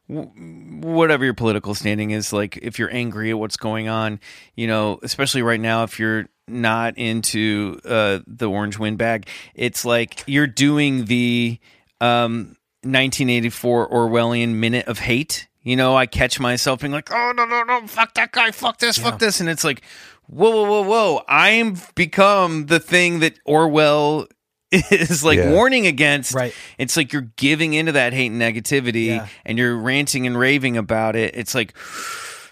whatever your political standing is like if you're angry at what's going on you know especially right now if you're not into uh, the orange windbag it's like you're doing the um, 1984 orwellian minute of hate. You know i catch myself being like oh no no no fuck that guy fuck this fuck this and it's like whoa whoa whoa whoa i've become the thing that orwell is like Yeah. warning against Right. it's like you're giving into that hate and negativity Yeah. and you're ranting and raving about it. It's like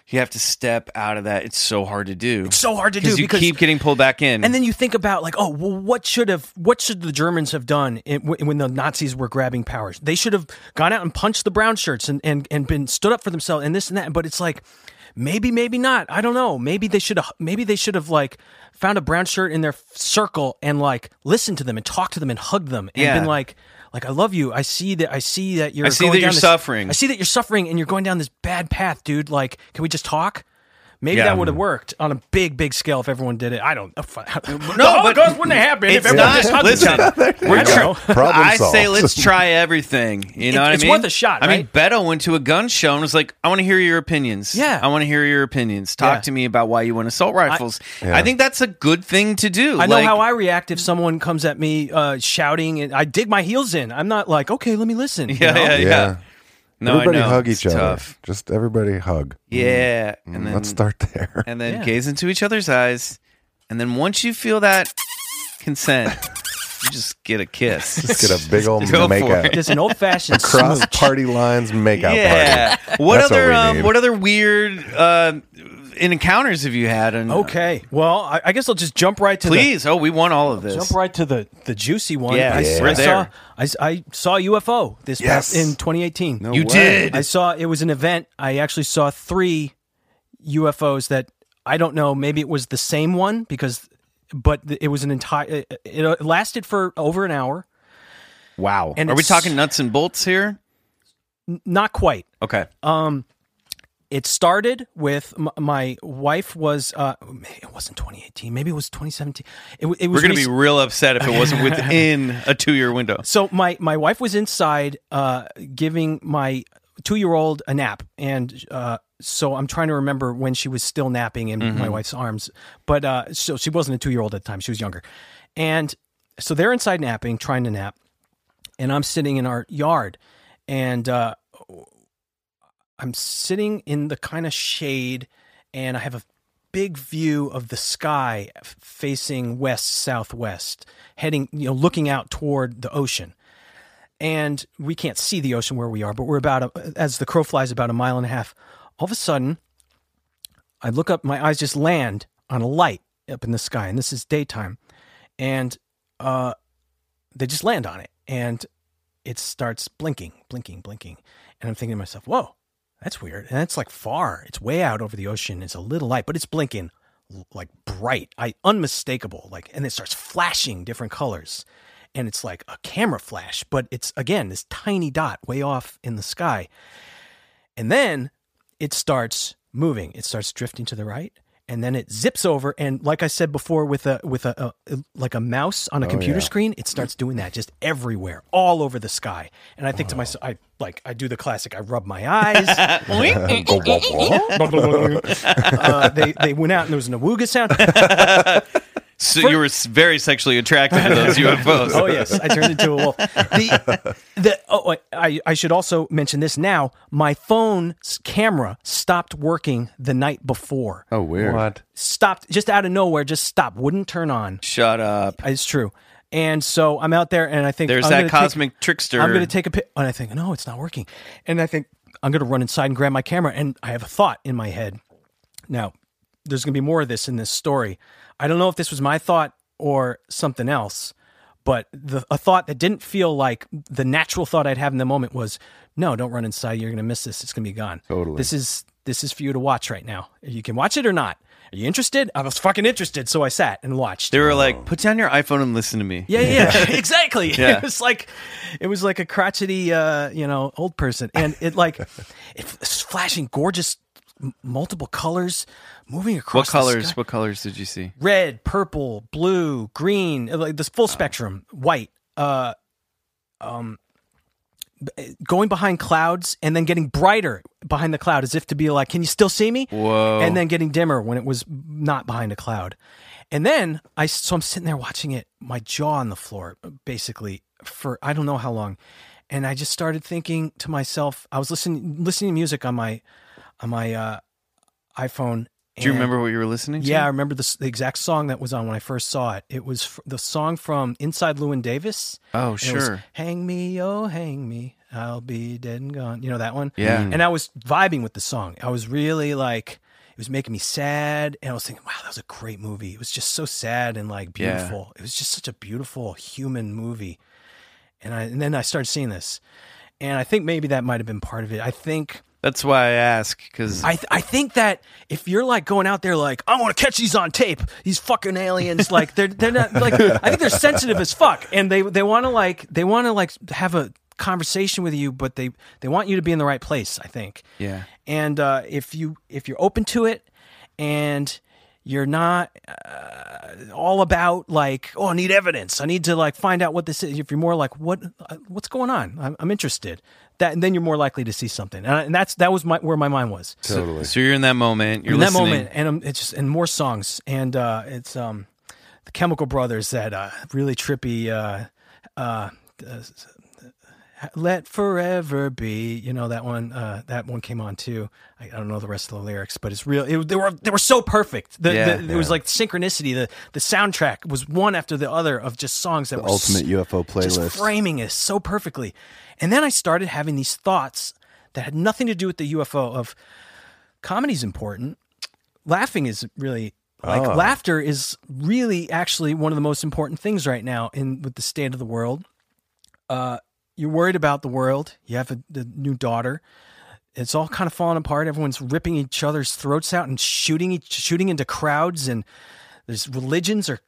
you have to step out of that. It's so hard to do. It's so hard to do you because you keep getting pulled back in. And then you think about like, oh, well, what should have, what should the Germans have done in, when the Nazis were grabbing powers? They should have gone out and punched the brown shirts and, and, and been stood up for themselves and this and that. But it's like, maybe, maybe not. I don't know. Maybe they should have, maybe they should have like found a brown shirt in their circle and like listened to them and talked to them and hugged them and Yeah. been like, like I love you. I see that. I see that you're. I see going that you're this- suffering. I see that you're suffering and you're going down this bad path, dude. Like, can we just talk? Maybe Yeah. that would have worked on a big, big scale if everyone did it. I don't. No, No, the but Holocaust wouldn't have happened if everyone not. just hugged Listen, each other. we're I don't try- know. Problem I say let's try everything. You know It- what it's I mean? It's worth a shot, I mean, right? Beto went to a gun show and was like, "I want to hear your opinions. Yeah. I want to hear your opinions. Talk Yeah. to me about why you want assault rifles. I, Yeah. think that's a good thing to do. I know Like, how I react if someone comes at me uh, shouting, and I dig my heels in. I'm not like, okay, let me listen. you Yeah, know? yeah, yeah. Yeah. No, everybody I know. hug It's each other. tough. Just everybody hug. Yeah, Mm, and then Let's start there. and then Yeah. gaze into each other's eyes, and then once you feel that consent, you just get a kiss. Just get a big old Go makeout. Just an old fashioned cross party lines makeout yeah. party. What That's what other we um, need. what other weird uh, encounters have you had? And Okay, well, I, I guess I'll just jump right to the please. Oh, we want all of this. jump right to the the juicy one. Yeah, I, Yeah. I we're saw there. I, s- I saw a UFO this Yes. past in 2018. No You way. did. I saw it was an event. I actually saw three UFOs that I don't know. Maybe it was the same one because, but it was an entire. It, it lasted for over an hour. Wow. And Are we talking nuts and bolts here? N- Not quite. Okay. Um, it started with m- my wife was. Uh, it wasn't 2018. Maybe it was 2017. It, it was. We're going to rec- be real upset if it wasn't within a two year window. So my my wife was inside uh, giving my two year old a nap, and uh, so I'm trying to remember when she was still napping in my wife's arms. But uh, so she wasn't a two year old at the time; she was younger. And so they're inside napping, trying to nap, and I'm sitting in our yard, and uh, I'm sitting in the kind of shade, and I have a big view of the sky facing west southwest, heading you know looking out toward the ocean. And we can't see the ocean where we are, but we're about a, as the crow flies about a mile and a half. All of a sudden, I look up, my eyes just land on a light up in the sky, and this is daytime, and uh, they just land on it, and it starts blinking, blinking, blinking, and I'm thinking to myself, "Whoa, that's weird." And it's like far, it's way out over the ocean. It's a little light, but it's blinking like bright, I unmistakable, like, and it starts flashing different colors, and it's like a camera flash, but it's again this tiny dot way off in the sky, and then it starts moving. It starts drifting to the right, and then it zips over. And like I said before, with a with a, a like a mouse on a computer yeah. screen, it starts doing that just everywhere, all over the sky. And I think to myself, I like I do the classic. I rub my eyes. uh, they they went out and there was an awooga sound. So you were very sexually attracted to those UFOs. oh yes, I turned into a wolf. The, the oh, I I should also mention this now. My phone's camera stopped working the night before. Oh, weird. What? Stopped just out of nowhere. Just stopped. Wouldn't turn on. Shut up. It's true. And so I'm out there, and I think There's I'm that gonna take- cosmic trickster. I'm going to take a pic, and I think, no, it's not working. And I think I'm going to run inside and grab my camera, and I have a thought in my head. Now, there's going to be more of this in this story. I don't know if this was my thought or something else, but the, a thought that didn't feel like the natural thought I'd have in the moment was, no, don't run inside. You're going to miss this. It's going to be gone. Totally. This is this is for you to watch right now. You can watch it or not. Are you interested? I was fucking interested, so I sat and watched. They were like, put down your iPhone and listen to me. Yeah, yeah, exactly. Yeah. It was like, it was like a crotchety, uh, you know, old person, and it like, it's flashing gorgeous, m- multiple colors, moving across. What colors? What colors did you see? Red, purple, blue, green, uh, like this full spectrum, white. Uh, um, going behind clouds and then getting brighter behind the cloud, as if to be like, "Can you still see me?" Whoa. and then getting dimmer when it was not behind a cloud. And then I so I'm sitting there watching it, my jaw on the floor, basically for I don't know how long, and I just started thinking to myself. I was listening listening to music on my on my uh, iPhone. Do you remember what you were listening to? Yeah, I remember the, the exact song that was on when I first saw it. It was f- the song from Inside Llewyn Davis. Oh, it was, sure. hang me, oh, hang me. I'll be dead and gone. You know that one? Yeah. And I was vibing with the song. I was really like, it was making me sad. And I was thinking, wow, that was a great movie. It was just so sad and like Yeah. beautiful. It was just such a beautiful human movie. And I and then I started seeing this. And I think maybe that might have been part of it. I think That's why I ask because I, th- I think that if you're like going out there like I want to catch these on tape, these fucking aliens, like they're they're not like I think they're sensitive as fuck, and they they want to like they want to like have a conversation with you, but they they want you to be in the right place. I think. Yeah. And uh, if you if you're open to it, and you're not uh, all about like oh I need evidence, I need to like find out what this is. If you're more like what uh, what's going on, I'm, I'm interested. That and then you're more likely to see something, and, I, and that's that was my where my mind was Totally. so you're in that moment. You're in listening. that moment, and um, it's just and more songs, and uh, it's um, the Chemical Brothers that uh, really trippy. Uh, uh, uh, let forever be, you know that one. Uh, that one came on too. I, I don't know the rest of the lyrics, but it's real. It, they were they were so perfect. The, Yeah. the, it was like synchronicity. The the soundtrack was one after the other of just songs that were s- Ultimate UFO just playlist. framing us so perfectly. And then I started having these thoughts that had nothing to do with the UFO of comedy's important. Laughing is really like Oh. laughter is really actually one of the most important things right now in with the state of the world. Uh, you're worried about the world. You have a, the new daughter. It's all kind of falling apart. Everyone's ripping each other's throats out and shooting each, shooting into crowds, and there's religions are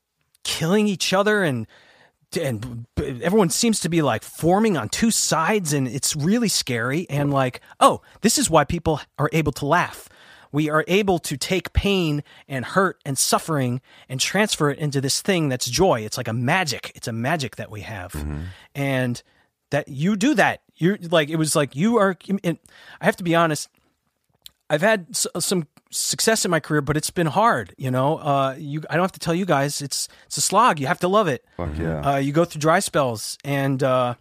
killing each other, and and everyone seems to be like forming on two sides, and it's really scary. And like, oh, this is why people are able to laugh. We are able to take pain and hurt and suffering and transfer it into this thing that's joy. It's like a magic. It's a magic that we have, mm-hmm. and that you do that. You're like it was like you are. And I have to be honest. I've had s- some success in my career, but it's been hard. You know, uh, you I don't have to tell you guys it's it's a slog. You have to love it. Fuck yeah. Uh, you go through dry spells, and uh,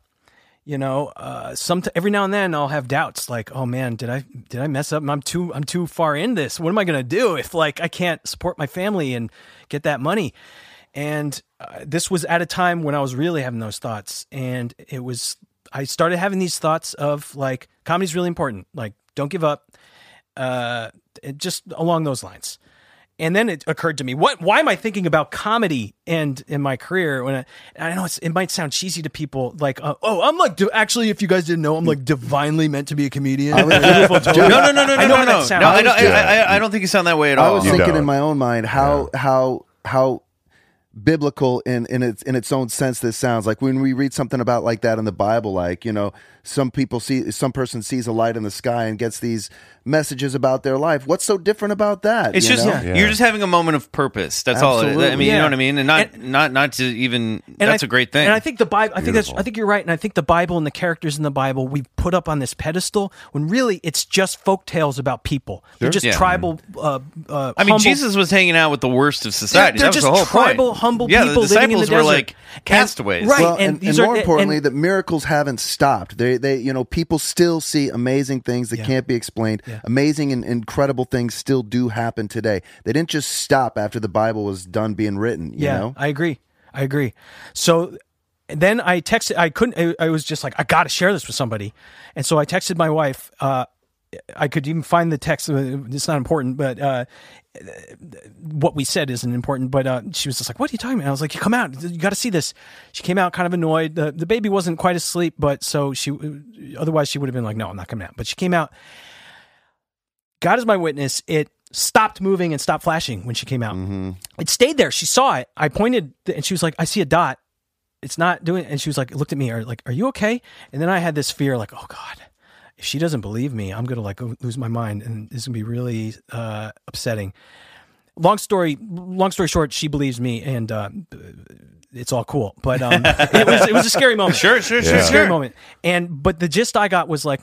you know, uh, some every now and then I'll have doubts, like, oh man, did I did I mess up? I'm too I'm too far in this. What am I gonna do if like I can't support my family and get that money? And uh, this was at a time when I was really having those thoughts, and it was I started having these thoughts of like comedy's really important. Like, don't give up. Uh, just along those lines. And then it occurred to me, what? Why am I thinking about comedy and in my career? When I, I know it's, it might sound cheesy to people, like, uh, oh, I'm like, actually, if you guys didn't know, I'm like divinely meant to be a comedian. I was- People told me- No, no, no, no, I no, know no, how that no. sounds. No, I don't, I, I, I don't think you sound that way at all. I was You thinking don't. in my own mind how how how biblical in in its in its own sense this sounds like when we read something about like that in the Bible like you know some people see some person sees a light in the sky and gets these messages about their life what's so different about that It's you just know? Yeah. you're just having a moment of purpose. That's all. It is. I Absolutely. mean, you know what I mean, and not And- not not to even. And that's I- a great thing. And I think the Bible. I think that's. I think you're right. And I think the Bible and the characters in the Bible we put up on this pedestal when really it's just folk tales about people. They're just Yeah. tribal. Uh, uh, I mean, humble- Jesus was hanging out with the worst of society. They're that was just the whole tribal, point. humble yeah, people the living in the disciples were desert. like And- castaways. right. Well, and and, these and are- more importantly, and- the miracles haven't stopped. They, they, you know, people still see amazing things that Yeah. can't be explained. Yeah. Amazing and incredible things still do happen today. They didn't just stop after the Bible was done being written. You yeah, know, I agree. I agree. So then I texted. I couldn't. I, I was just like, I got to share this with somebody, and so I texted my wife. Uh, I could even find the text. uh, It's not important, but uh, what we said isn't important. But uh, she was just like, "What are you talking about?" I was like, "You come out. You got to see this." She came out kind of annoyed. The, the baby wasn't quite asleep, but so she. Otherwise, she would have been like, "No, I'm not coming out." But she came out. God is my witness. It stopped moving and stopped flashing when she came out. It stayed there. She saw it. I pointed and she was like, I see a dot. It's not doing And she was like, looked at me, are like, are you okay? And then I had this fear, like, oh God, if she doesn't believe me, I'm going to like lose my mind and this is going to be really uh, upsetting. Long story, long story short, she believes me and uh, it's all cool. But um, it, was, it was a scary moment. sure, sure, was sure, scary sure. moment. And, but the gist I got was like,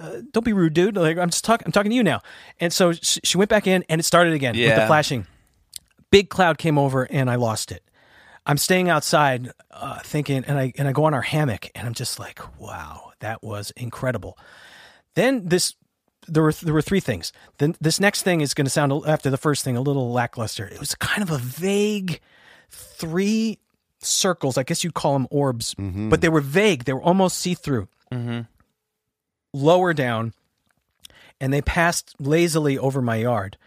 uh, don't be rude, dude. Like I'm just talking. I'm talking to you now. And so she, she went back in, and it started again with the flashing. Big cloud came over, and I lost it. I'm staying outside, uh, thinking, and I and I go on our hammock, and I'm just like, wow, that was incredible. Then this. There were there were three things. Then this next thing is going to sound after the first thing a little lackluster. It was kind of a vague three circles. I guess you'd call them orbs, but they were vague. They were almost see through lower down and they passed lazily over my yard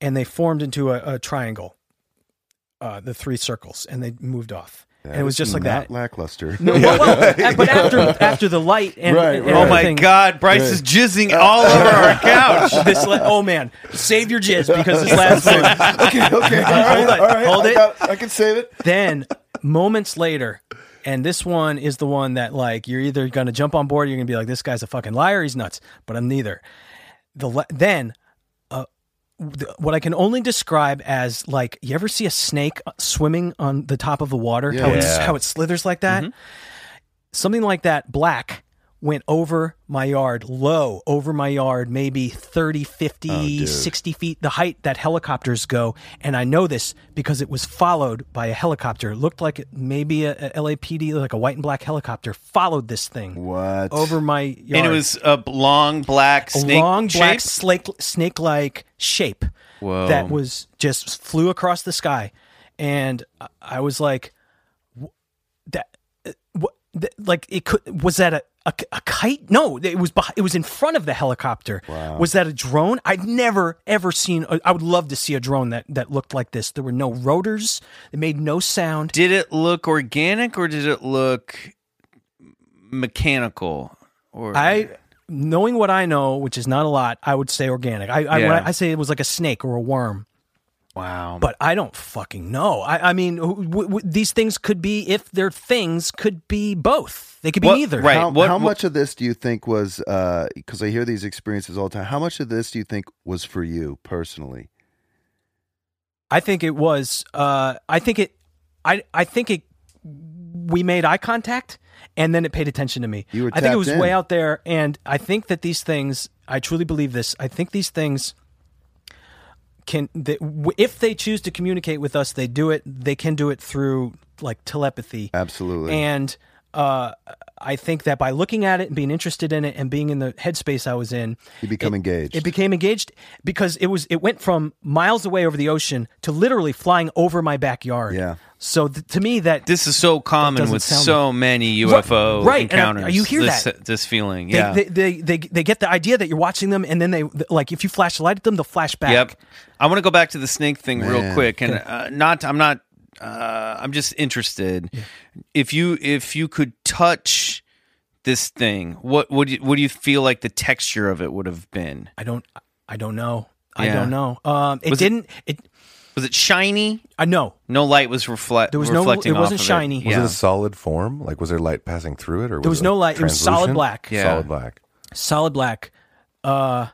and they formed into a, a triangle uh, the three circles and they moved off and it was just like that lackluster. No, well, well, but after after the light and, Right, and right. Oh my God, Bryce is jizzing all over our couch. this la- oh man save your jizz because this last one okay, okay, all right, Hold it, all right. hold I it. got- I can save it. then moments later and this one is the one that like you're either going to jump on board or you're going to be like this guy's a fucking liar he's nuts but i'm neither the le- then the, what i can only describe as like you ever see a snake swimming on the top of the water? How, it's, Yeah. how it slithers like that? Mm-hmm. Something like that black went over my yard low over my yard maybe 30 50 60 feet the height that helicopters go and i know this because it was followed by a helicopter it looked like maybe a, a lapd like a white and black helicopter followed this thing What? over my yard And it was a b- long black a snake long black shape? snake snake like shape Whoa. that was just flew across the sky and I- i was like that uh, what th- like it could was that a a, a kite? No, it was behind, it was in front of the helicopter. Was that a drone? I've never ever seen. A, I would love to see a drone that that looked like this. There were no rotors. It made no sound. Did it look organic or did it look mechanical? Or I, knowing what I know, which is not a lot, I would say organic. I I, Yeah. I, I say it was like a snake or a worm. Wow. But I don't fucking know. I, I mean, w- w- these things could be, if they're things, could be both. They could be What- neither. right. How, what- how what- much of this do you think was because I hear these experiences all the time? How much of this do you think was for you personally? I think it was. Uh, I think it. I I think it we made eye contact and then it paid attention to me. You were I think it tapped was in. way out there and I think that these things I truly believe this. I think these things can they, w- if they choose to communicate with us, they do it they can do it through like telepathy. Absolutely. And uh, I think that by looking at it and being interested in it and being in the headspace I was in, You become it- engaged. It became engaged because it was it went from miles away over the ocean to literally flying over my backyard. Yeah. So th- to me, that This is so common with sound- so many UFO right, and I- encounters. you hear this, that. this feeling, they, yeah. they, they they they get the idea that you're watching them, and then they like if you flash the light at them, they'll flash back. Yep. I want to go back to the snake thing real quick, and uh, not. I'm not. Uh, I'm just interested. If you if you could touch this thing, what would you, what do you feel like the texture of it would have been? I don't I don't know. I don't know. Um, it Was didn't. It, Was it shiny? I know No light was reflect. There was no- reflecting it wasn't shiny. It. Was Yeah. it a solid form? Like, was there light passing through it, or There was it no light. It was solid black. Yeah. Solid black. solid black. Uh,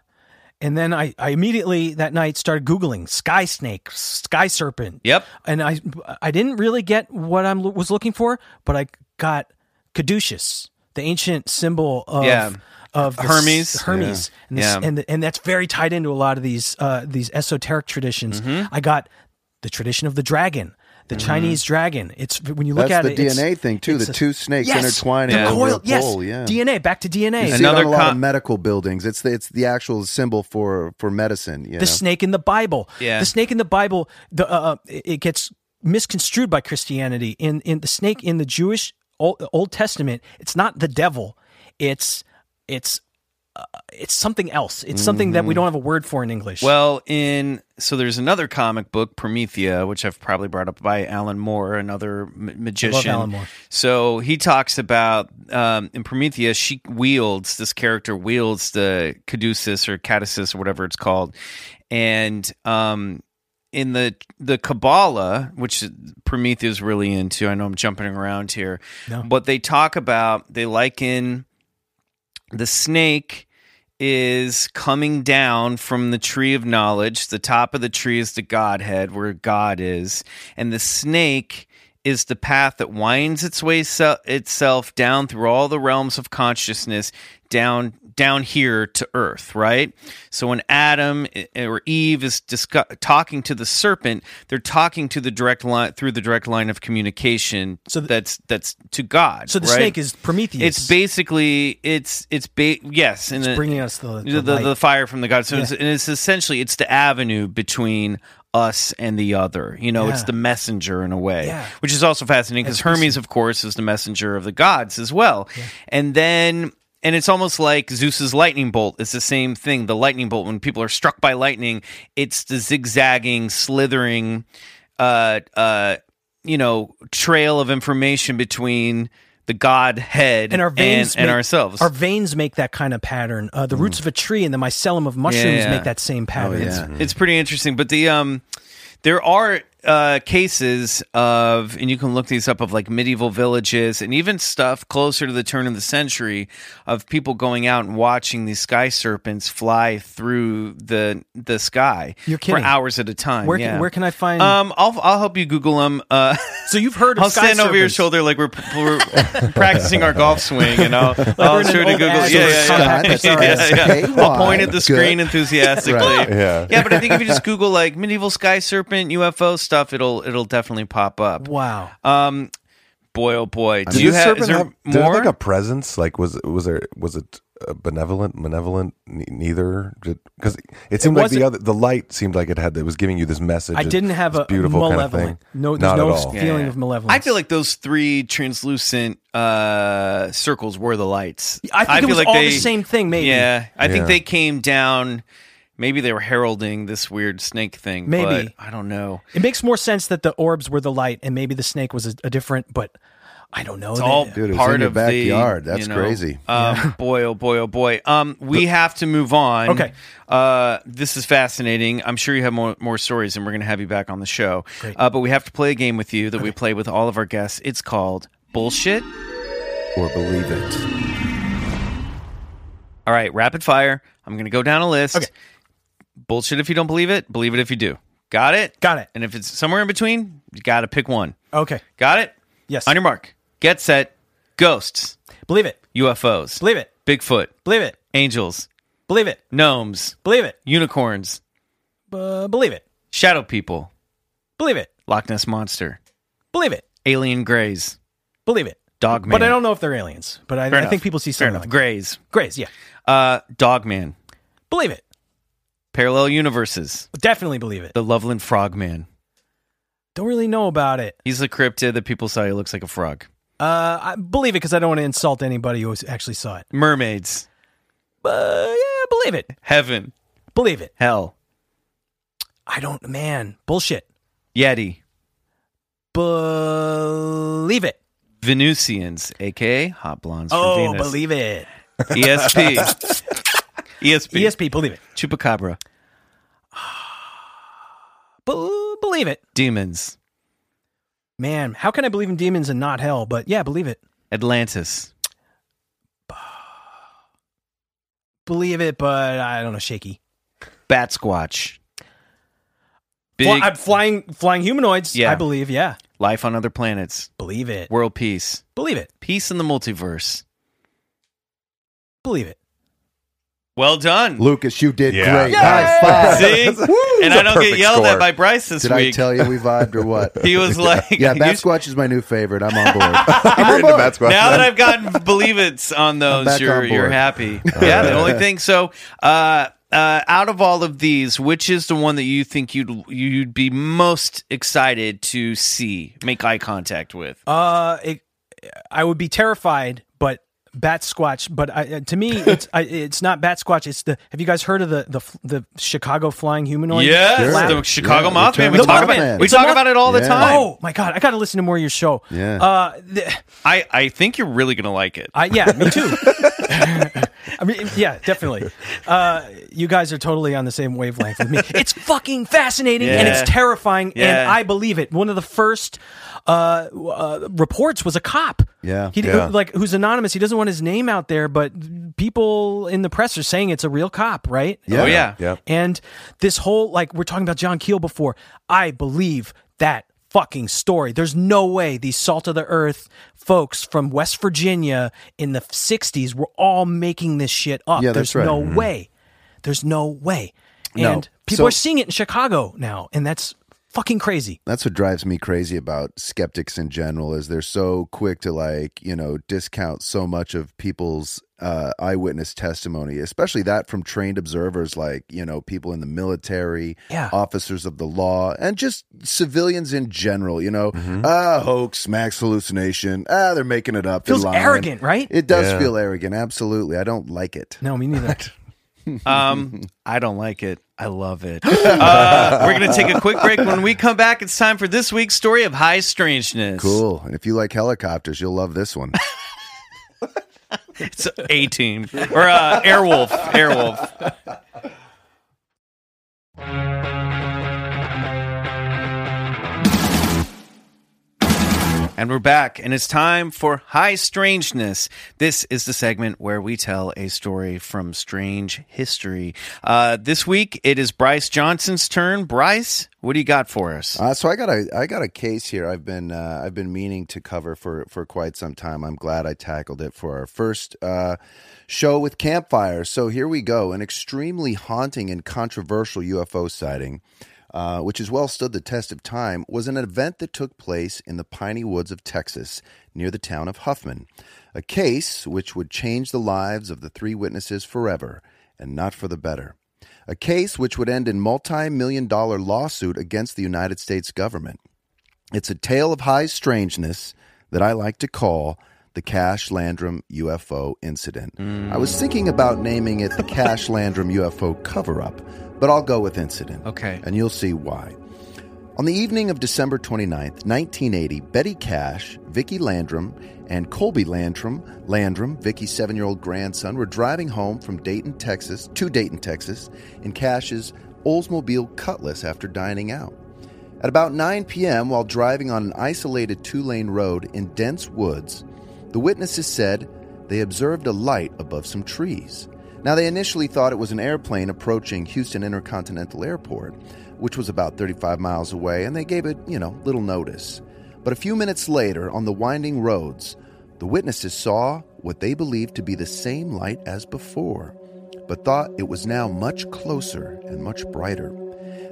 and then I, I immediately that night started googling sky snake, sky serpent. Yep. And I I didn't really get what I was looking for, but I got caduceus, the ancient symbol of Yeah. of the Hermes. Hermes, and, this, Yeah. and and that's very tied into a lot of these uh, these esoteric traditions. Mm-hmm. I got the tradition of the dragon. The Chinese dragon. It's when you look That's at the it. it's- DNA thing, too, it's the a- two snakes yes, intertwining the over coil, yes, pole, yeah. DNA. Back to DNA. You see Another it on a lot co- of medical buildings. It's the, it's the actual symbol for for medicine. You know? the snake in the Bible. Yeah. The snake in the Bible, the uh, it it gets misconstrued by Christianity. In in the snake in the Jewish Old, Old Testament, it's not the devil. It's it's uh, it's something else. It's something that we don't have a word for in English. Well, in so there's another comic book, Promethea, which I've probably brought up by Alan Moore, another ma- magician. Alan Moore. So he talks about um, in Promethea, she wields this character wields the caduceus or caduceus or whatever it's called, and um, in the the Kabbalah, which Promethea is really into. I know I'm jumping around here, No. but they talk about they liken the snake is coming down from the tree of knowledge. The top of the tree is the Godhead, where God is, and the snake is the path that winds its way se- itself down through all the realms of consciousness down down here to earth right so when adam eh, eh, or eve is discuss- talking to the serpent they're talking to the direct line through the direct line of communication So th- that's that's to god so the right? snake is Prometheus. it's basically it's it's ba- yes and It's the- bringing us the the, the, the, fire from the god so Yeah. it's, and it's essentially it's the avenue between us and the other you know it's the messenger in a way Yeah. which is also fascinating because hermes of course is the messenger of the gods as well and then and it's almost like Zeus's lightning bolt. It's the same thing. The lightning bolt, when people are struck by lightning, it's the zigzagging, slithering, uh, uh, you know, trail of information between the Godhead and our veins and, make, ourselves. Our veins make that kind of pattern. Uh, the roots of a tree and the mycelium of mushrooms yeah. make that same pattern. yeah. It's pretty interesting. But the um, there are uh, cases of, and you can look these up of like medieval villages and even stuff closer to the turn of the century of people going out and watching these sky serpents fly through the the sky You're for hours at a time. Where can- where can I find- Um, I'll I'll help you Google them. Uh, So you've heard of I'll sky stand over your shoulder like we're, we're practicing our golf swing, and I'll, I'll we're in an show to Google. ad Yeah, yeah, Scott, yeah. that's yeah, all right. yeah. I'll point at the good. screen enthusiastically. Right. Yeah. Yeah, but I think if you just Google like medieval sky serpent UFO stuff, it'll it'll definitely pop up. Wow. Um, boy, oh boy, do Did you this have, is there have, did it have more? like a presence? Like was was there was it uh, benevolent, malevolent? Ne- neither, because it seemed like the other the light seemed like it had it was giving you this message. I didn't have a beautiful kind of thing. No, there's not no at all. feeling Yeah. of malevolence. I feel like those three translucent uh, circles were the lights. I think it feel was like all they, the same thing. Maybe. Yeah, I think they came down. Maybe they were heralding this weird snake thing. Maybe. but I don't know. It makes more sense that the orbs were the light, and maybe the snake was a, a different. But I don't know. It's They- all Dude, it was part in your of backyard. The, That's you know, crazy. Um, boy, oh boy, oh boy. Um, we have to move on. Okay. Uh, this is fascinating. I'm sure you have more, more stories, and we're going to have you back on the show. Great. Uh, but we have to play a game with you that we play with all of our guests. It's called Bullshit. or believe it. All right, rapid fire. I'm going to go down a list. Okay. Bullshit if you don't believe it. Believe it if you do. Got it? Got it. And if it's somewhere in between, you got to pick one. okay. Got it? Yes. On your mark. Get set. Ghosts. Believe it. UFOs. Believe it. Bigfoot. Believe it. Angels. Believe it. Gnomes. Believe it. Unicorns. Uh, believe it. Shadow people. Believe it. Loch Ness monster. Believe it. Alien greys. Believe it. Dogman. But I don't know if they're aliens. But I, I think people see something like Greys. Grays. Yeah. Uh, Dogman. Believe it. Parallel universes. Definitely believe it. The Loveland Frogman. Don't really know about it. He's a cryptid that people say looks like a frog. Uh, I believe it because I don't want to insult anybody who actually saw it. Mermaids. Uh, yeah, believe it. Heaven. Believe it. Hell. I don't. Man, bullshit. Yeti. Believe it. Venusians, aka hot blondes from Venus. Oh, Venus. believe it. ESP. ESP. ESP. Believe it. Chupacabra. Be- believe it. Demons. Man, how can I believe in demons and not hell? But yeah, believe it. Atlantis. Believe it, but I don't know. Shaky. Bat Squatch. Big Fly, uh, flying, flying humanoids. Yeah. I believe. Yeah, life on other planets. believe it. World peace. Believe it. Peace in the multiverse. Believe it. Well done. Lucas, you did Yeah. great. High five. See? and I don't get perfect yelled score. at by Bryce this week. Did I week. tell you we vibed or what? he was like, yeah, you- Bat Squatch is my new favorite. I'm on board. You're into Bat Squatch now now? that I've gotten believe it's on those, back you're on you're board. happy. yeah, the only thing. So, uh, uh, out of all of these, which is the one that you think you'd you'd be most excited to see, make eye contact with? Uh, it, I would be terrified, but bat squatch. But I, uh, to me, it's I, it's not bat squatch. It's the. Have you guys heard of the the the Chicago flying humanoid? Yes, Lab? the Chicago Yeah, Mothman. We the talk about Mothman. we talk about it all the time. Oh my god, I got to listen to more of your show. Yeah. Uh, the, I I think you're really gonna like it. I yeah, me too. I mean, yeah, definitely. Uh, you guys are totally on the same wavelength with me. It's fucking fascinating and it's terrifying, and I believe it. One of the first uh, uh, reports was a cop. Yeah. he Yeah. like who's anonymous. He doesn't want his name out there, but people in the press are saying it's a real cop, right? Yeah. Oh yeah. Yeah. And this whole like we're talking about John Keel before. I believe that fucking story. There's no way these salt of the earth folks from West Virginia in the 60s were all making this shit up. Yeah, that's There's right. Mm-hmm. no way. There's no way. No. And people So- are seeing it in Chicago now, and that's fucking crazy. That's what drives me crazy about skeptics in general is they're so quick to like, you know, discount so much of people's uh, eyewitness testimony, especially that from trained observers like, you know, people in the military, Yeah. officers of the law, and just civilians in general, you know, Mm-hmm. ah, hoax, max hallucination, ah, they're making it up. Feels arrogant, right? It does Yeah. feel arrogant, absolutely. I don't like it. No, me neither. Um, I don't like it. I love it. Uh, we're gonna take a quick break. When we come back, it's time for this week's story of high strangeness. Cool. And if you like helicopters, you'll love this one. It's A Team or uh, Airwolf. Airwolf. And we're back, and it's time for High Strangeness. This is the segment where we tell a story from strange history. Uh, this week, it is Bryce Johnson's turn. Bryce, what do you got for us? Uh, so I got a I got a case here. I've been uh, I've been meaning to cover for for quite some time. I'm glad I tackled it for our first uh, show with campfire. So here we go. An extremely haunting and controversial UFO sighting. Uh, which has well stood the test of time, was an event that took place in the piney woods of Texas near the town of Huffman. A case which would change the lives of the three witnesses forever, and not for the better a case which would end in multi-million dollar lawsuit against the United States government. It's a tale of high strangeness that I like to call the Cash Landrum UFO incident. I was thinking about naming it the Cash Landrum UFO cover up, but I'll go with incident. Okay. And you'll see why. On the evening of December 29th, 1980, Betty Cash, Vicky Landrum, and Colby Landrum, Landrum, Vicky's seven year old grandson, were driving home from Dayton, Texas, to Dayton, Texas, in Cash's Oldsmobile Cutlass after dining out. At about 9 p.m., while driving on an isolated two lane road in dense woods, the witnesses said they observed a light above some trees. Now, they initially thought it was an airplane approaching Houston Intercontinental Airport, which was about 35 miles away, and they gave it, you know, little notice. But a few minutes later, on the winding roads, the witnesses saw what they believed to be the same light as before, but thought it was now much closer and much brighter.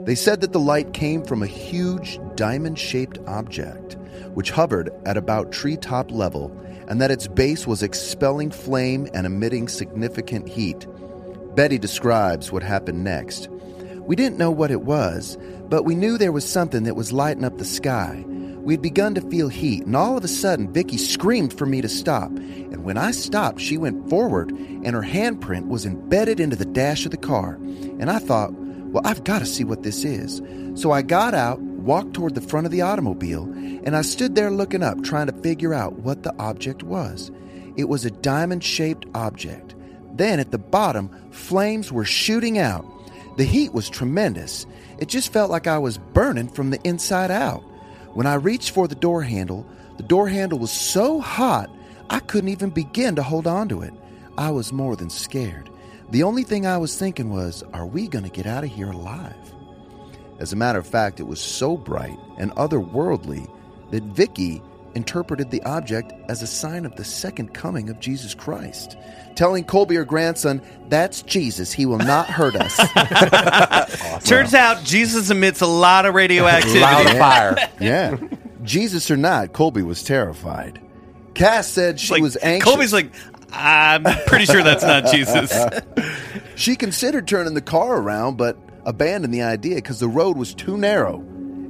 They said that the light came from a huge diamond shaped object, which hovered at about treetop level, and that its base was expelling flame and emitting significant heat. Betty describes what happened next. We didn't know what it was, but we knew there was something that was lighting up the sky. We had begun to feel heat, and all of a sudden, Vicky screamed for me to stop. And when I stopped, she went forward, and her handprint was embedded into the dash of the car. And I thought, well, I've got to see what this is. So I got out, walked toward the front of the automobile, and I stood there looking up, trying to figure out what the object was. It was a diamond shaped object. Then at the bottom, flames were shooting out. The heat was tremendous. It just felt like I was burning from the inside out. When I reached for the door handle, the door handle was so hot I couldn't even begin to hold on to it. I was more than scared. The only thing I was thinking was, are we going to get out of here alive? As a matter of fact, it was so bright and otherworldly that Vicky interpreted the object as a sign of the second coming of Jesus Christ, telling Colby, her grandson, That's Jesus. He will not hurt us. Turns out Jesus emits a lot of radioactivity. Loud fire. yeah. Jesus or not, Colby was terrified. Cash said she Like, was anxious. Colby's like, I'm pretty sure that's not Jesus. She considered turning the car around, but abandoned the idea because the road was too narrow,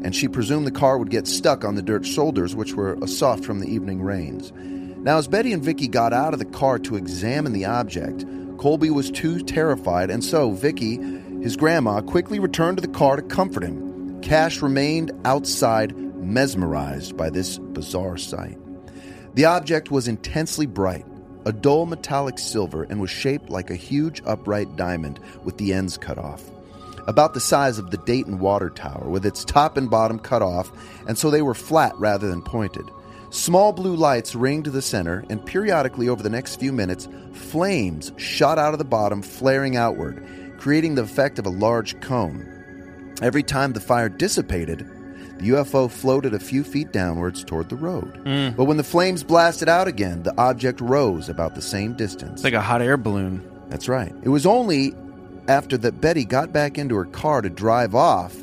and she presumed the car would get stuck on the dirt shoulders, which were soft from the evening rains. Now, as Betty and Vicky got out of the car to examine the object, Colby was too terrified, and so Vicky, his grandma, quickly returned to the car to comfort him. Cash remained outside, mesmerized by this bizarre sight. The object was intensely bright, a dull metallic silver, and was shaped like a huge upright diamond with the ends cut off. About the size of the Dayton Water Tower, with its top and bottom cut off, and so they were flat rather than pointed. Small blue lights ringed the center, and periodically over the next few minutes, flames shot out of the bottom, flaring outward, creating the effect of a large cone. Every time the fire dissipated, the UFO floated a few feet downwards toward the road. Mm. But when the flames blasted out again, the object rose about the same distance. It's like a hot air balloon. That's right. It was only after that Betty got back into her car to drive off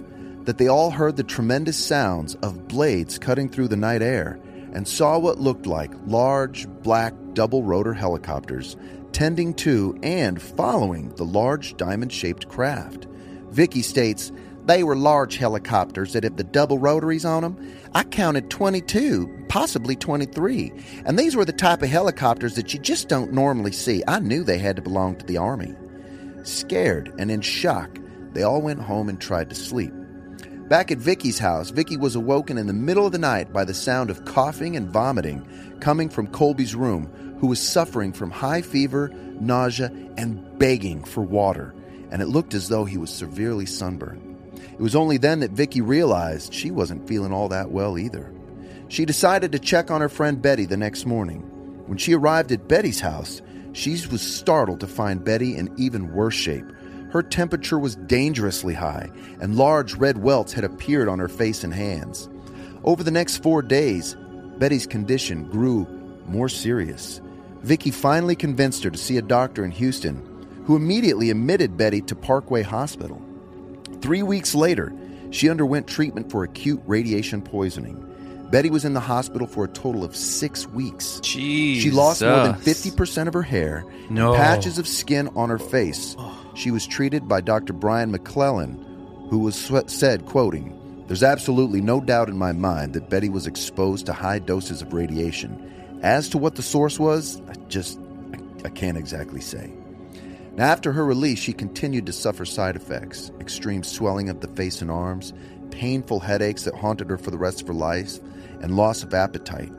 that they all heard the tremendous sounds of blades cutting through the night air and saw what looked like large black double rotor helicopters tending to and following the large diamond shaped craft. Vicky states they were large helicopters that had the double rotaries on them. I counted 22, possibly 23. And these were the type of helicopters that you just don't normally see. I knew they had to belong to the Army. Scared and in shock, they all went home and tried to sleep. Back at Vicky's house, Vicky was awoken in the middle of the night by the sound of coughing and vomiting coming from Colby's room, who was suffering from high fever, nausea, and begging for water, and it looked as though he was severely sunburned. It was only then that Vicky realized she wasn't feeling all that well either. She decided to check on her friend Betty the next morning. When she arrived at Betty's house, she was startled to find Betty in even worse shape. Her temperature was dangerously high, and large red welts had appeared on her face and hands. Over the next four days, Betty's condition grew more serious. Vicky finally convinced her to see a doctor in Houston, who immediately admitted Betty to Parkway Hospital. Three weeks later, she underwent treatment for acute radiation poisoning. Betty was in the hospital for a total of six weeks. Jeez. She lost more than 50% of her hair, No. patches of skin on her face. She was treated by Dr. Brian McClellan, who was said, quoting, There's absolutely no doubt in my mind that Betty was exposed to high doses of radiation. As to what the source was, I just I, I can't exactly say. Now, after her release, she continued to suffer side effects extreme swelling of the face and arms, painful headaches that haunted her for the rest of her life, and loss of appetite.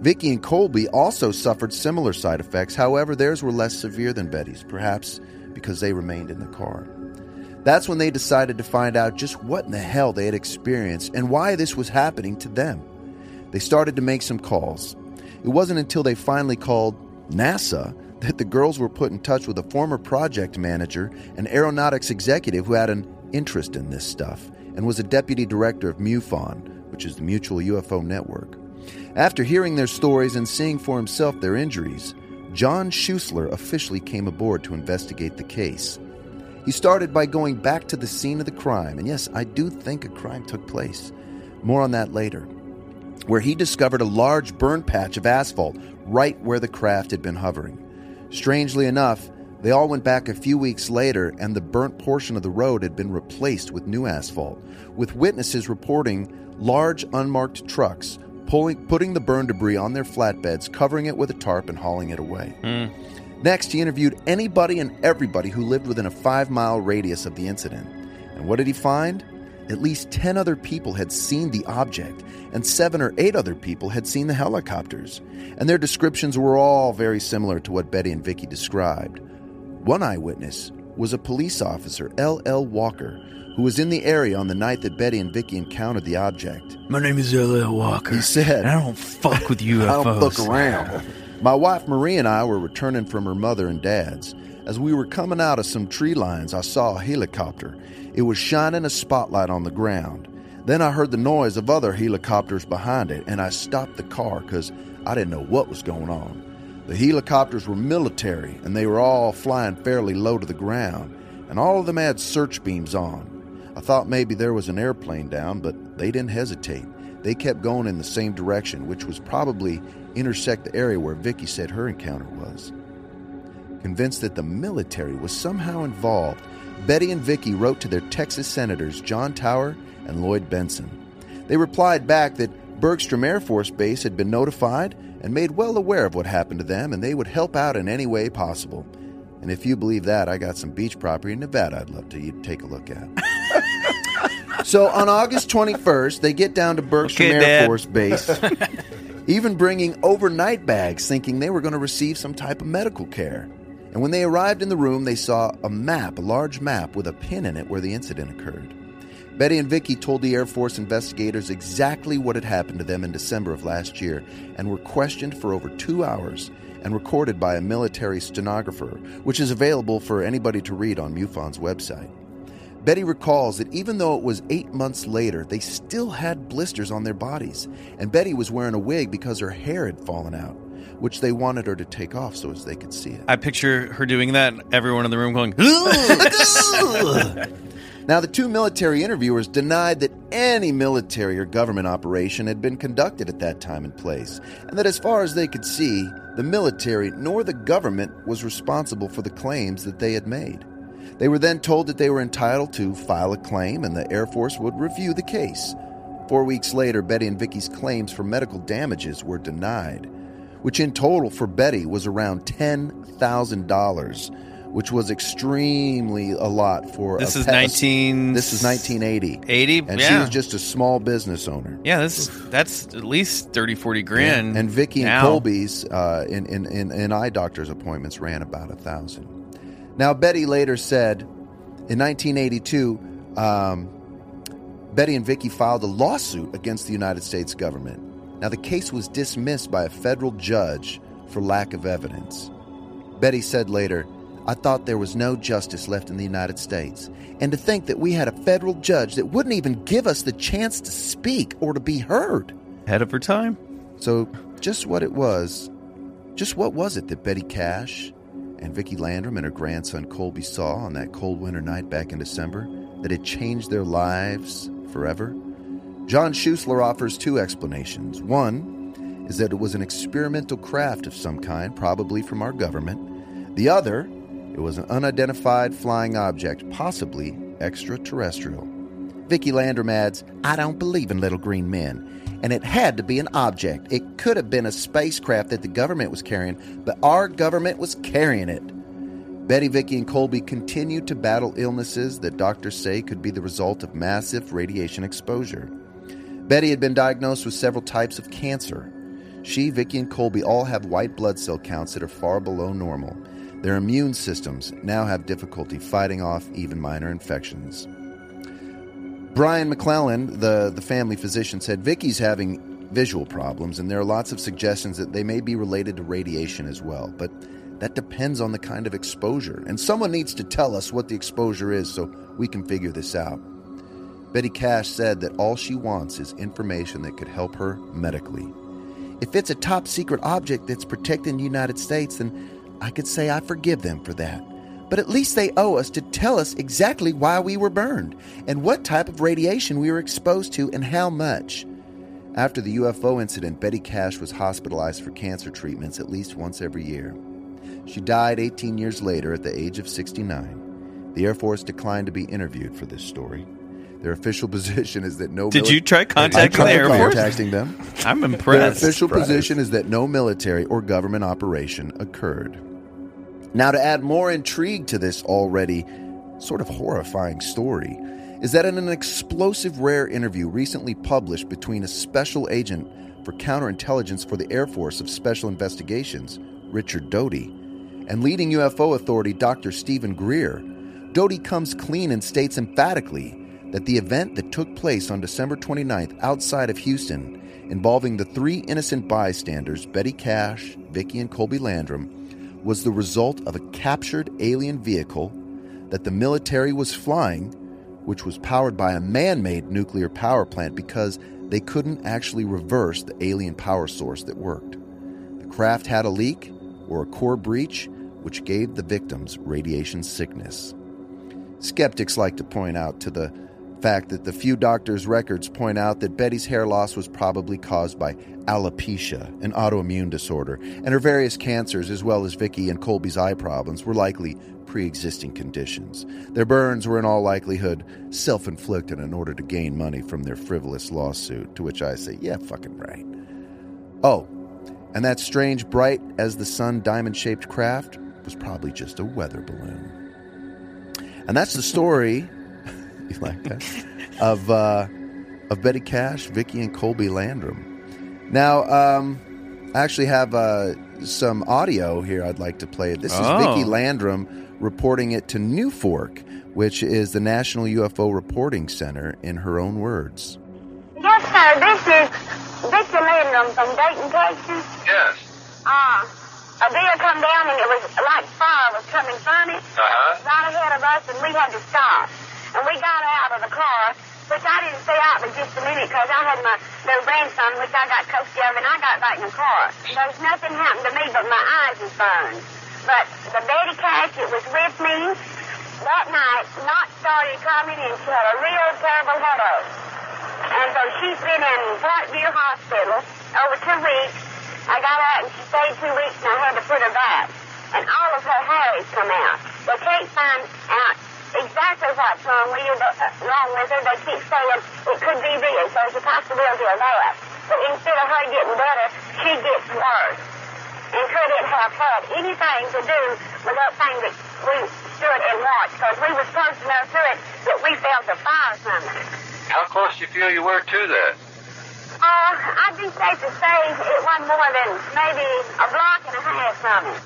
Vicky and Colby also suffered similar side effects, however, theirs were less severe than Betty's, perhaps because they remained in the car. That's when they decided to find out just what in the hell they had experienced and why this was happening to them. They started to make some calls. It wasn't until they finally called NASA that the girls were put in touch with a former project manager and aeronautics executive who had an interest in this stuff and was a deputy director of MUFON, which is the Mutual UFO Network. After hearing their stories and seeing for himself their injuries, John Schuessler officially came aboard to investigate the case. He started by going back to the scene of the crime, and yes, I do think a crime took place. More on that later. Where he discovered a large burn patch of asphalt right where the craft had been hovering. Strangely enough, they all went back a few weeks later, and the burnt portion of the road had been replaced with new asphalt, with witnesses reporting large unmarked trucks pulling, putting the burn debris on their flatbeds, covering it with a tarp, and hauling it away. Hmm. Next, he interviewed anybody and everybody who lived within a five mile radius of the incident. And what did he find? At least 10 other people had seen the object, and seven or eight other people had seen the helicopters. And their descriptions were all very similar to what Betty and Vicky described. One eyewitness was a police officer, L.L. Walker, who was in the area on the night that Betty and Vicky encountered the object. My name is uh, L.L. Walker. He said, I don't fuck with I UFOs. don't fuck around. My wife Marie and I were returning from her mother and dad's. As we were coming out of some tree lines, I saw a helicopter. It was shining a spotlight on the ground. Then I heard the noise of other helicopters behind it, and I stopped the car because I didn't know what was going on. The helicopters were military, and they were all flying fairly low to the ground, and all of them had search beams on. I thought maybe there was an airplane down, but they didn't hesitate. They kept going in the same direction, which was probably intersect the area where Vicky said her encounter was. Convinced that the military was somehow involved, Betty and Vicky wrote to their Texas senators John Tower and Lloyd Bentsen. They replied back that Bergstrom Air Force Base had been notified and made well aware of what happened to them and they would help out in any way possible. And if you believe that, I got some beach property in Nevada I'd love to you take a look at. so on August 21st, they get down to Bergstrom Okay, Air Dad. Force Base, even bringing overnight bags, thinking they were going to receive some type of medical care. And when they arrived in the room, they saw a map, a large map with a pin in it where the incident occurred. Betty and Vicky told the Air Force investigators exactly what had happened to them in December of last year and were questioned for over two hours and recorded by a military stenographer, which is available for anybody to read on MUFON's website. Betty recalls that even though it was eight months later, they still had blisters on their bodies, and Betty was wearing a wig because her hair had fallen out, which they wanted her to take off so as they could see it. I picture her doing that, and everyone in the room going, Now, the two military interviewers denied that any military or government operation had been conducted at that time and place, and that as far as they could see, the military nor the government was responsible for the claims that they had made. They were then told that they were entitled to file a claim and the Air Force would review the case. Four weeks later, Betty and Vicky's claims for medical damages were denied, which in total for Betty was around $10,000, which was extremely a lot for This a is pet- 19 This is 1980. 80? And she was just a small business owner. yeah, this that's at least 30, 40 grand. And Vicky and. Colby's uh, in, in, in, in eye doctor's appointments ran about a thousand. Now, Betty later said in 1982, um, Betty and Vicky filed a lawsuit against the United States government. Now, the case was dismissed by a federal judge for lack of evidence. Betty said later, I thought there was no justice left in the United States. And to think that we had a federal judge that wouldn't even give us the chance to speak or to be heard. Ahead of her time. So, just what it was, just what was it that Betty Cash and Vicki Landrum and her grandson Colby saw on that cold winter night back in December that had changed their lives forever? John Schuessler offers two explanations. One is that it was an experimental craft of some kind, probably from our government. The other, it was an unidentified flying object, possibly extraterrestrial. Vicky Landrum adds, I don't believe in little green men. And it had to be an object. It could have been a spacecraft that the government was carrying, but our government was carrying it. Betty, Vicky, and Colby continued to battle illnesses that doctors say could be the result of massive radiation exposure. Betty had been diagnosed with several types of cancer. She, Vicky, and Colby all have white blood cell counts that are far below normal. Their immune systems now have difficulty fighting off even minor infections. Brian McClellan, the, the family physician, said Vicky's having visual problems, and there are lots of suggestions that they may be related to radiation as well. But that depends on the kind of exposure, and someone needs to tell us what the exposure is so we can figure this out. Betty Cash said that all she wants is information that could help her medically. If it's a top secret object that's protecting the United States, then I could say I forgive them for that. But at least they owe us to tell us exactly why we were burned and what type of radiation we were exposed to and how much. After the UFO incident, Betty Cash was hospitalized for cancer treatments at least once every year. She died 18 years later at the age of 69. The Air Force declined to be interviewed for this story. Their official position is that no. Did mili- you try contacting the Air Force? contacting them. I'm impressed. Their impressed. official position is that no military or government operation occurred. Now, to add more intrigue to this already sort of horrifying story, is that in an explosive rare interview recently published between a special agent for counterintelligence for the Air Force of Special Investigations, Richard Doty, and leading UFO authority Dr. Stephen Greer, Doty comes clean and states emphatically that the event that took place on December 29th outside of Houston, involving the three innocent bystanders, Betty Cash, Vicky, and Colby Landrum, was the result of a captured alien vehicle that the military was flying, which was powered by a man made nuclear power plant because they couldn't actually reverse the alien power source that worked. The craft had a leak or a core breach, which gave the victims radiation sickness. Skeptics like to point out to the fact that the few doctors' records point out that Betty's hair loss was probably caused by alopecia, an autoimmune disorder, and her various cancers, as well as Vicky and Colby's eye problems, were likely pre existing conditions. Their burns were in all likelihood self inflicted in order to gain money from their frivolous lawsuit, to which I say, yeah, fucking right. Oh, and that strange, bright as the sun diamond shaped craft was probably just a weather balloon. And that's the story, you like that, of, uh, of Betty Cash, Vicky, and Colby Landrum. Now, um, I actually have uh, some audio here I'd like to play. This is Oh. Vicky Landrum reporting it to NUFORC, which is the National UFO Reporting Center, in her own words. Yes, sir. This is Victor Landrum from Dayton, Texas. Yes. Uh, a deer come down and it was like fire was coming from it. Uh-huh. Right ahead of us and we had to stop. And we got out of the car, which I didn't stay out but just a minute because I had my little grandson, which I got coached of, and I got back in the car. There's nothing happened to me but my eyes was burned. But the Betty Cash, it was with me that night, not started coming and she had a real terrible headache. And so she's been in Parkview Hospital over two weeks. I got out and she stayed two weeks and I had to put her back. And all of her hair has come out. They can't find out exactly what's wrong with you, but, uh, wrong with her. They keep saying it could be this. There's a possibility of that. But instead of her getting better, she gets worse. And could it have had anything to do with that thing that we stood and watched? Because we were close enough to it that we felt the fire from. How close do you feel you were to that? Uh, I'd be safe to say it wasn't more than maybe a block and a half from it.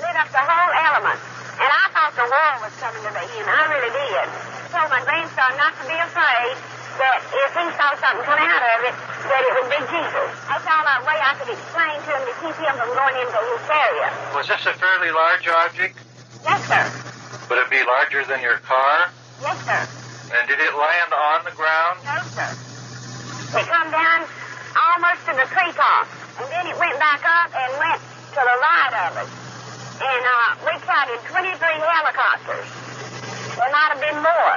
Lit up the whole element. And I thought the world was coming to the end. I really did. I told my grandson not to be afraid that if he saw something come out of it, that it would be Jesus. That's all that way I could explain to him to keep him from going into hysteria. Was this a fairly large object? Yes, sir. Would it be larger than your car? Yes, sir. And did it land on the ground? No, sir. It come down almost to the treetop, and then it went back up and went to the right of us. And uh, we counted 23 helicopters. There might have been more.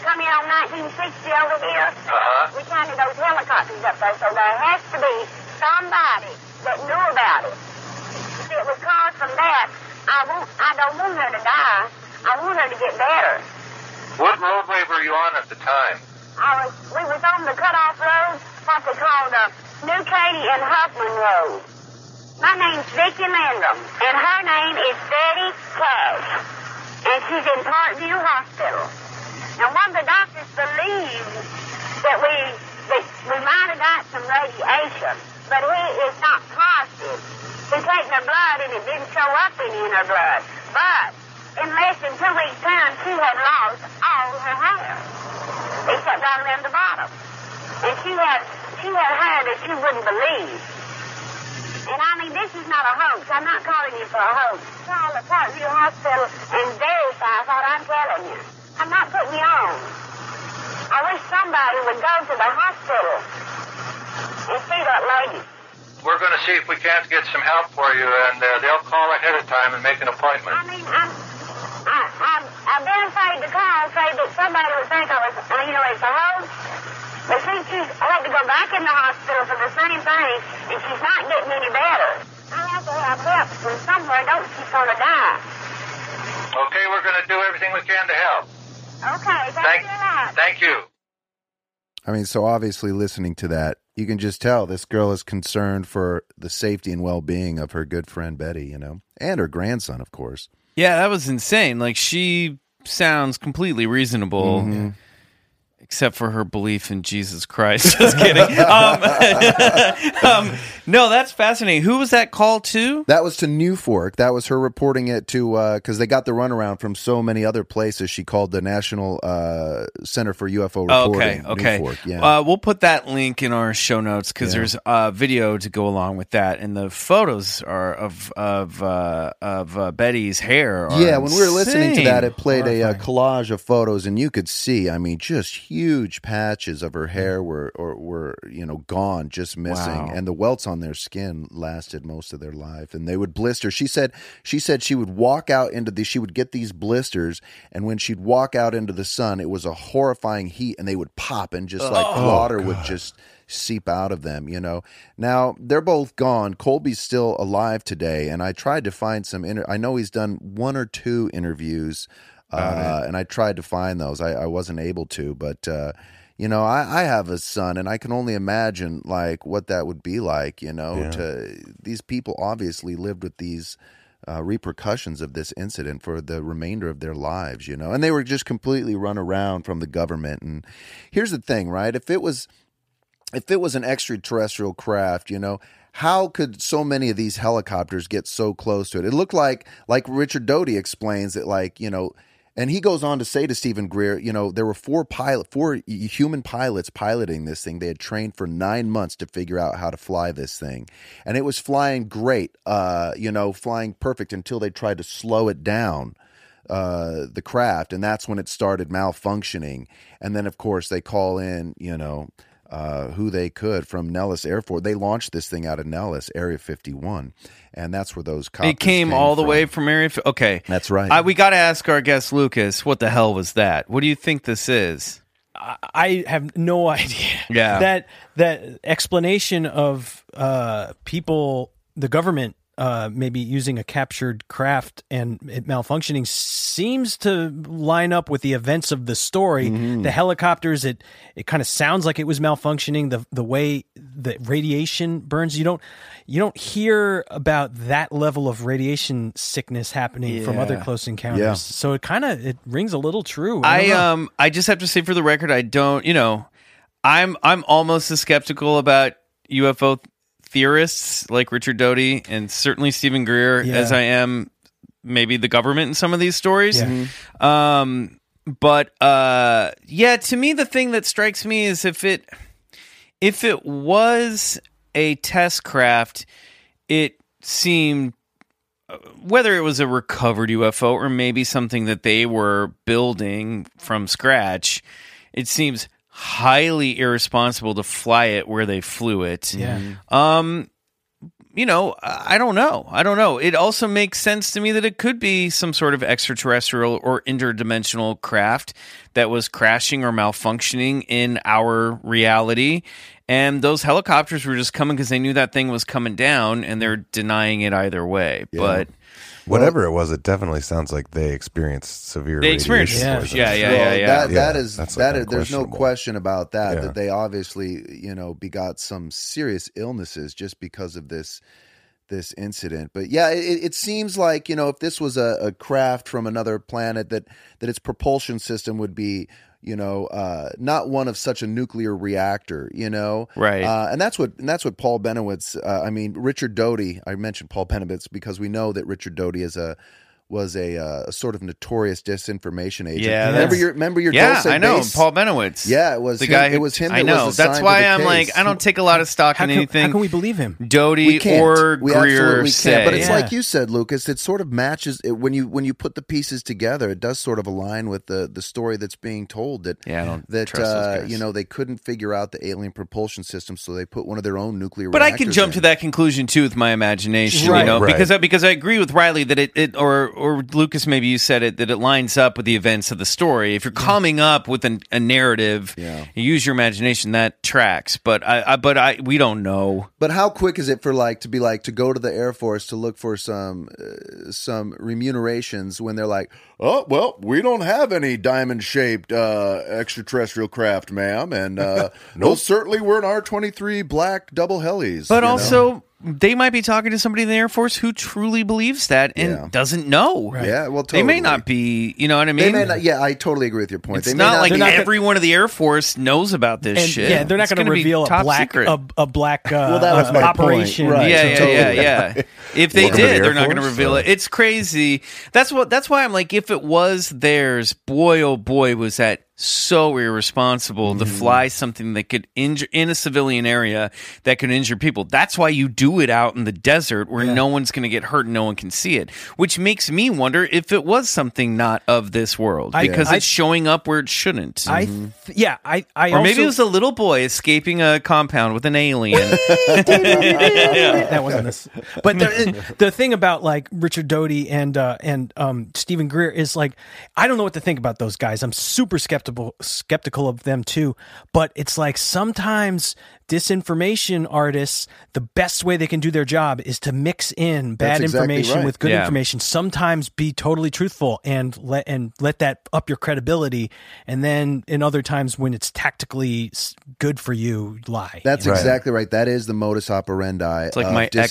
Coming on 1960 over here, Uh-huh. we counted those helicopters up there, so there has to be somebody that knew about it. It was caused from that, I won't. I don't want her to die. I want her to get better. What roadway were you on at the time? I was, we was on the cutoff road, what they call the New Caney and Huffman Road. My name's Vicky Landrum, and her name is Betty Cash, and she's in Parkview Hospital. Now, one of the doctors believes that we that we might have got some radiation, but he is not positive. He taken her blood, and it didn't show up any in her blood. But in less than two weeks' time, she had lost all her hair except right around the bottom. And she had she had hair that you wouldn't believe. And I mean, this is not a hoax. I'm not calling you for a hoax. Call the Parkview Hospital and verify what I'm telling you. I'm not putting you on. I wish somebody would go to the hospital and see that lady. We're going to see if we can't get some help for you, and uh, they'll call ahead of time and make an appointment. I mean, I'm, I, I'm, I've been afraid to call, afraid that somebody would think I was, you know, it's a hoax. But since she's, I had to go back in the hospital for the same thing, and she's not getting any better. I have to have help from somewhere, don't she's gonna die. Okay, we're going to do everything we can to help. Okay, thank, Thank, you a lot. thank you. I mean, so obviously, listening to that, you can just tell this girl is concerned for the safety and well being of her good friend Betty, you know, and her grandson, of course. Yeah, that was insane. Like she sounds completely reasonable. Mm-hmm. Except for her belief in Jesus Christ. Just kidding. Um, um, no, that's fascinating. Who was that call to? That was to NUFORC. That was her reporting it to because they got the runaround from so many other places. She called the National uh, Center for UFO Oh, Reporting. okay, okay. Fork, yeah. Uh, we'll put that link in our show notes because Yeah. there's a video to go along with that, and the photos are of of uh, of uh, Betty's hair. Yeah, when we were listening to that, it played a, uh collage of photos, and you could see, I mean, just huge patches of her hair were or were you know gone, just missing, Wow. and the welts on their skin lasted most of their life, and they would blister. She said she said she would walk out into the she would get these blisters, and when she'd walk out into the sun, it was a horrifying heat, and they would pop, and just like Oh, water oh, would just seep out of them, you know. Now they're both gone. Colby's still alive today, and I tried to find some. Inter- I know he's done one or two interviews, uh, and I tried to find those. I, I wasn't able to, but uh, you know, I, I have a son, and I can only imagine like what that would be like. You know, Yeah. to these people obviously lived with these. Uh, repercussions of this incident for the remainder of their lives, you know, and they were just completely run around from the government. And here's the thing, right? If it was if it was an extraterrestrial craft, you know, how could so many of these helicopters get so close to it? It looked like, like Richard Doty explains it, like you know, and he goes on to say to Stephen Greer, you know, there were four pilot, four human pilots piloting this thing. They had trained for nine months to figure out how to fly this thing, and it was flying great, uh, you know, flying perfect until they tried to slow it down uh, the craft, and that's when it started malfunctioning. And then, of course, they call in, you know, uh, who they could from Nellis Air Force. They launched this thing out of Nellis, Area 51, and that's where those copters it came, all the from. way from Area. f- Okay, That's right. I, we got to ask our guest Lucas, what the hell was that? What do you think this is? I have no idea. Yeah. that that explanation of uh, people, the government, uh, maybe using a captured craft and it malfunctioning seems to line up with the events of the story. Mm-hmm. The helicopters, it it kind of sounds like it was malfunctioning. The the way the radiation burns, you don't you don't hear about that level of radiation sickness happening from other close encounters. Yeah. So it kind of it rings a little true. I don't um I just have to say for the record, I don't. You know, I'm I'm almost as skeptical about UFO theorists like Richard Doty and certainly Stephen Greer Yeah. as I am maybe the government in some of these stories. Yeah. Um, but uh, yeah, to me, the thing that strikes me is if it if it was a test craft, it seemed uh, whether it was a recovered UFO or maybe something that they were building from scratch, it seems highly irresponsible to fly it where they flew it. Yeah. Um, you know, I I don't know. I don't know. It also makes sense to me that it could be some sort of extraterrestrial or interdimensional craft that was crashing or malfunctioning in our reality. And those helicopters were just coming because they knew that thing was coming down and they're denying it either way. But Whatever it was, it definitely sounds like they experienced severe. They experienced, radiation yeah. poisoning. yeah, yeah, yeah, yeah. That, that Yeah, is that's, that like, is, there's no unquestionable. question about that. Yeah. That they obviously, you know, begot some serious illnesses just because of this this incident. But yeah, it, it seems like you know if this was a, a craft from another planet, that that its propulsion system would be. You know, uh, not one of such a nuclear reactor. You know, Right. Uh, and that's what and that's what Paul Bennewitz. Uh, I mean, Richard Doty. I mentioned Paul Bennewitz because we know that Richard Doty is a was a, uh, a sort of notorious disinformation agent. Yeah, remember your remember your yeah, I know base? Paul Bennewitz. Yeah, it was the him- guy. it was him I that know. was That's why I'm like. I don't take a lot of stock How in can, anything. how can we believe him? Doty we or we Greer say. But it's Yeah. like you said, Lucas. It sort of matches it, when you when you put the pieces together. It does sort of align with the the story that's being told. That Yeah, I don't that trust those uh, guys. you know they couldn't figure out the alien propulsion system, so they put one of their own nuclear. But I can jump in. to that conclusion too with my imagination, you know, Right. because I, because I agree with Riley that it, it or or Lucas maybe you said it that it lines up with the events of the story. If you're coming up with an, a narrative, Yeah. you use your imagination that tracks. But I, I but I we don't know. But how quick is it for like to be like to go to the Air Force to look for some uh, some remunerations when they're like, oh well, we don't have any diamond shaped uh, extraterrestrial craft, ma'am, and uh, those certainly weren't R twenty three black double helis. But also. know? Also, they might be talking to somebody in the Air Force who truly believes that and Yeah. doesn't know. yeah, well, They may not be. You know what I mean? They may not. Yeah, I totally agree with your point. It's they may not, like They're not gonna- everyone of the Air Force knows about this And shit. yeah, they're not going to gonna be reveal a top black secret. a, a black uh, Well, that was uh, my point. operation. Right. yeah, so yeah, totally. yeah, yeah. If they Welcome to the did, they're not going to reveal or- it. It's crazy. That's what. That's why I'm like, if it was theirs, boy, oh boy, was that so irresponsible to mm-hmm. fly something that could injure in a civilian area that could injure people. That's why you do it out in the desert where no one's going to get hurt and no one can see it. Which makes me wonder if it was something not of this world I- because I- it's showing up where it shouldn't. I th- yeah, I I or also, maybe it was a little boy escaping a compound with an alien. that wasn't this. But the, thing about like Richard Doty and uh, and um, Stephen Greer is like I don't know what to think about those guys. I'm super skeptical skeptical of them too. But it's like sometimes disinformation artists, the best way they can do their job is to mix in bad exactly information right. with good Yeah. information. Sometimes be totally truthful and let and let that up your credibility. And then in other times when it's tactically good for you, lie. That's Right. exactly right. That is the modus operandi like of my ex-wife.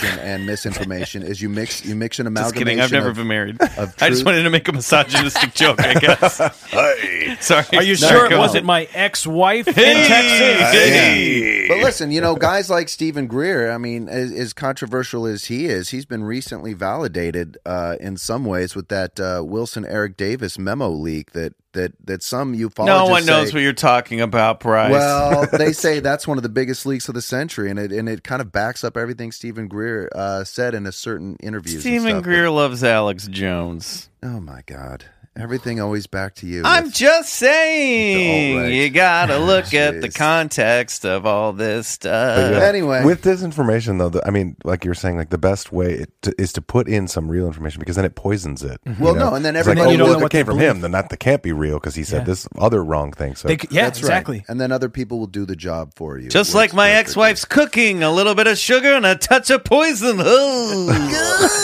disinformation and misinformation. is you mix you mix an Just amalgamation. kidding. I've never of- been married. I just wanted to make a misogynistic joke, I guess. Sorry. Are you No, sure it wasn't my ex-wife in Hey! Texas? Hey! But listen, you know, guys like Stephen Greer, I mean, as, as controversial as he is, he's been recently validated uh, in some ways with that uh, Wilson Eric Davis memo leak that that that some ufologists No one knows say, what you're talking about, Bryce. Well, they say that's one of the biggest leaks of the century, and it and it kind of backs up everything Stephen Greer uh, said in a certain interviews. and Stephen. Greer loves Alex Jones. Oh my God! Everything always back to you. I'm just saying, All right. you gotta look at the context of all this stuff. Yeah, Anyway. with this information though, the, I mean, like you were saying, like the best way to, is to put in some real information because then it poisons it. Mm-hmm. you Well, know? no, and then It's like, oh, You don't well, know if what it came from believe. him, then that, that can't be real because he said Yeah. this other wrong thing. So They yeah, That's right. exactly. And then other people will do the job for you. Just like my ex-wife's cooking, a little bit of sugar and a touch of poison.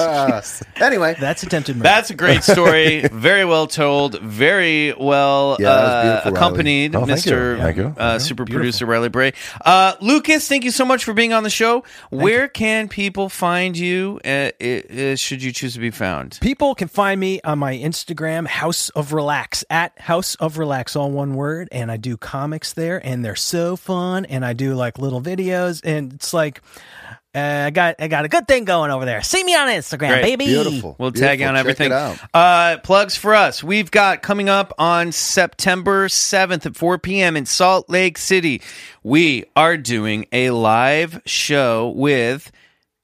Oh. Anyway, That's attempted murder. That's a great story. very well told. Very well Yeah, uh, accompanied, Oh, thank you. Mr. Thank you. Uh, super producer Riley Bray. Uh, Lucas, thank you so much for being on the show. Where can people find you? Uh, uh, should you choose to be found? People can find me on my Instagram, House of Relax, at House of Relax, all one word. And I do comics there, and they're so fun. And I do like little videos, and it's like uh, I got I got a good thing going over there. See me on Instagram, Great. baby. beautiful. We'll tag Beautiful. on Check everything. it out. Uh, plugs for us. We've got coming up on September 7th at 4 p.m. in Salt Lake City. We are doing a live show with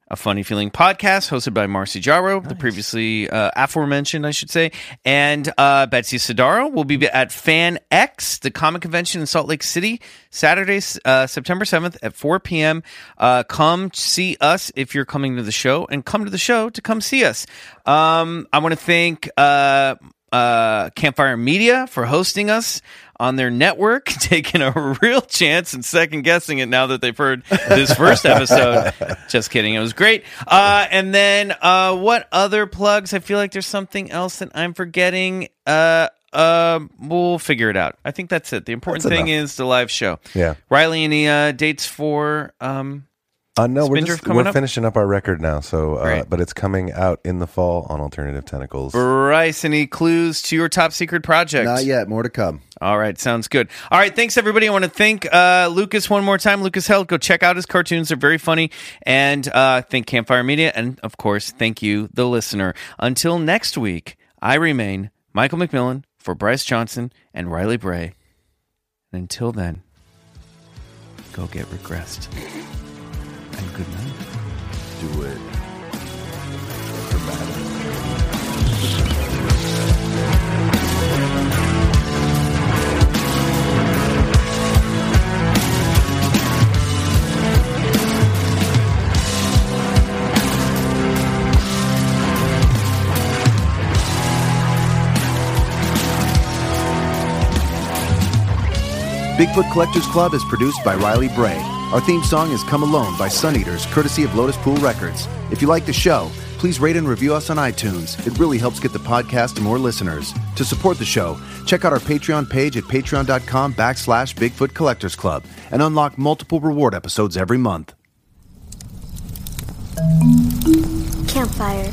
a Funny Feeling podcast hosted by Marcy Jarreau, the previously uh, aforementioned, I should say, and uh, Betsy Sodaro will be at Fan X, the comic convention in Salt Lake City, Saturday, uh, September 7th at 4 p.m. Uh, come see us if you're coming to the show, and come to the show to come see us. Um, I want to thank uh, uh, Campfire Media for hosting us on their network, taking a real chance and second guessing it now that they've heard this first episode. Just kidding. It was great. Uh, and then uh, what other plugs? I feel like there's something else that I'm forgetting. Uh, uh, we'll figure it out. I think that's it. The important That's thing enough. is the live show. Yeah. Riley, any uh, dates for um, Uh, no, we're just we're up? finishing up our record now. So, uh, but it's coming out in the fall on Alternative Tentacles. Bryce, any clues to your top secret project? Not yet. More to come. All right, sounds good. All right, thanks everybody. I want to thank uh, Lucas one more time. Lucas Held, go check out his cartoons; they're very funny. And uh, thank Campfire Media, and of course, thank you, the listener. Until next week, I remain Michael McMillian for Bryce Johnson and Riley Bray. And until then, go get regressed. And good night. Do it. Bigfoot Collectors Club is produced by Riley Bray. Our theme song is Come Alone by Suneaters, courtesy of Lotuspool Records. If you like the show, please rate and review us on iTunes. It really helps get the podcast to more listeners. To support the show, check out our Patreon page at patreon.com backslash Bigfoot Collectors Club and unlock multiple reward episodes every month. Campfire.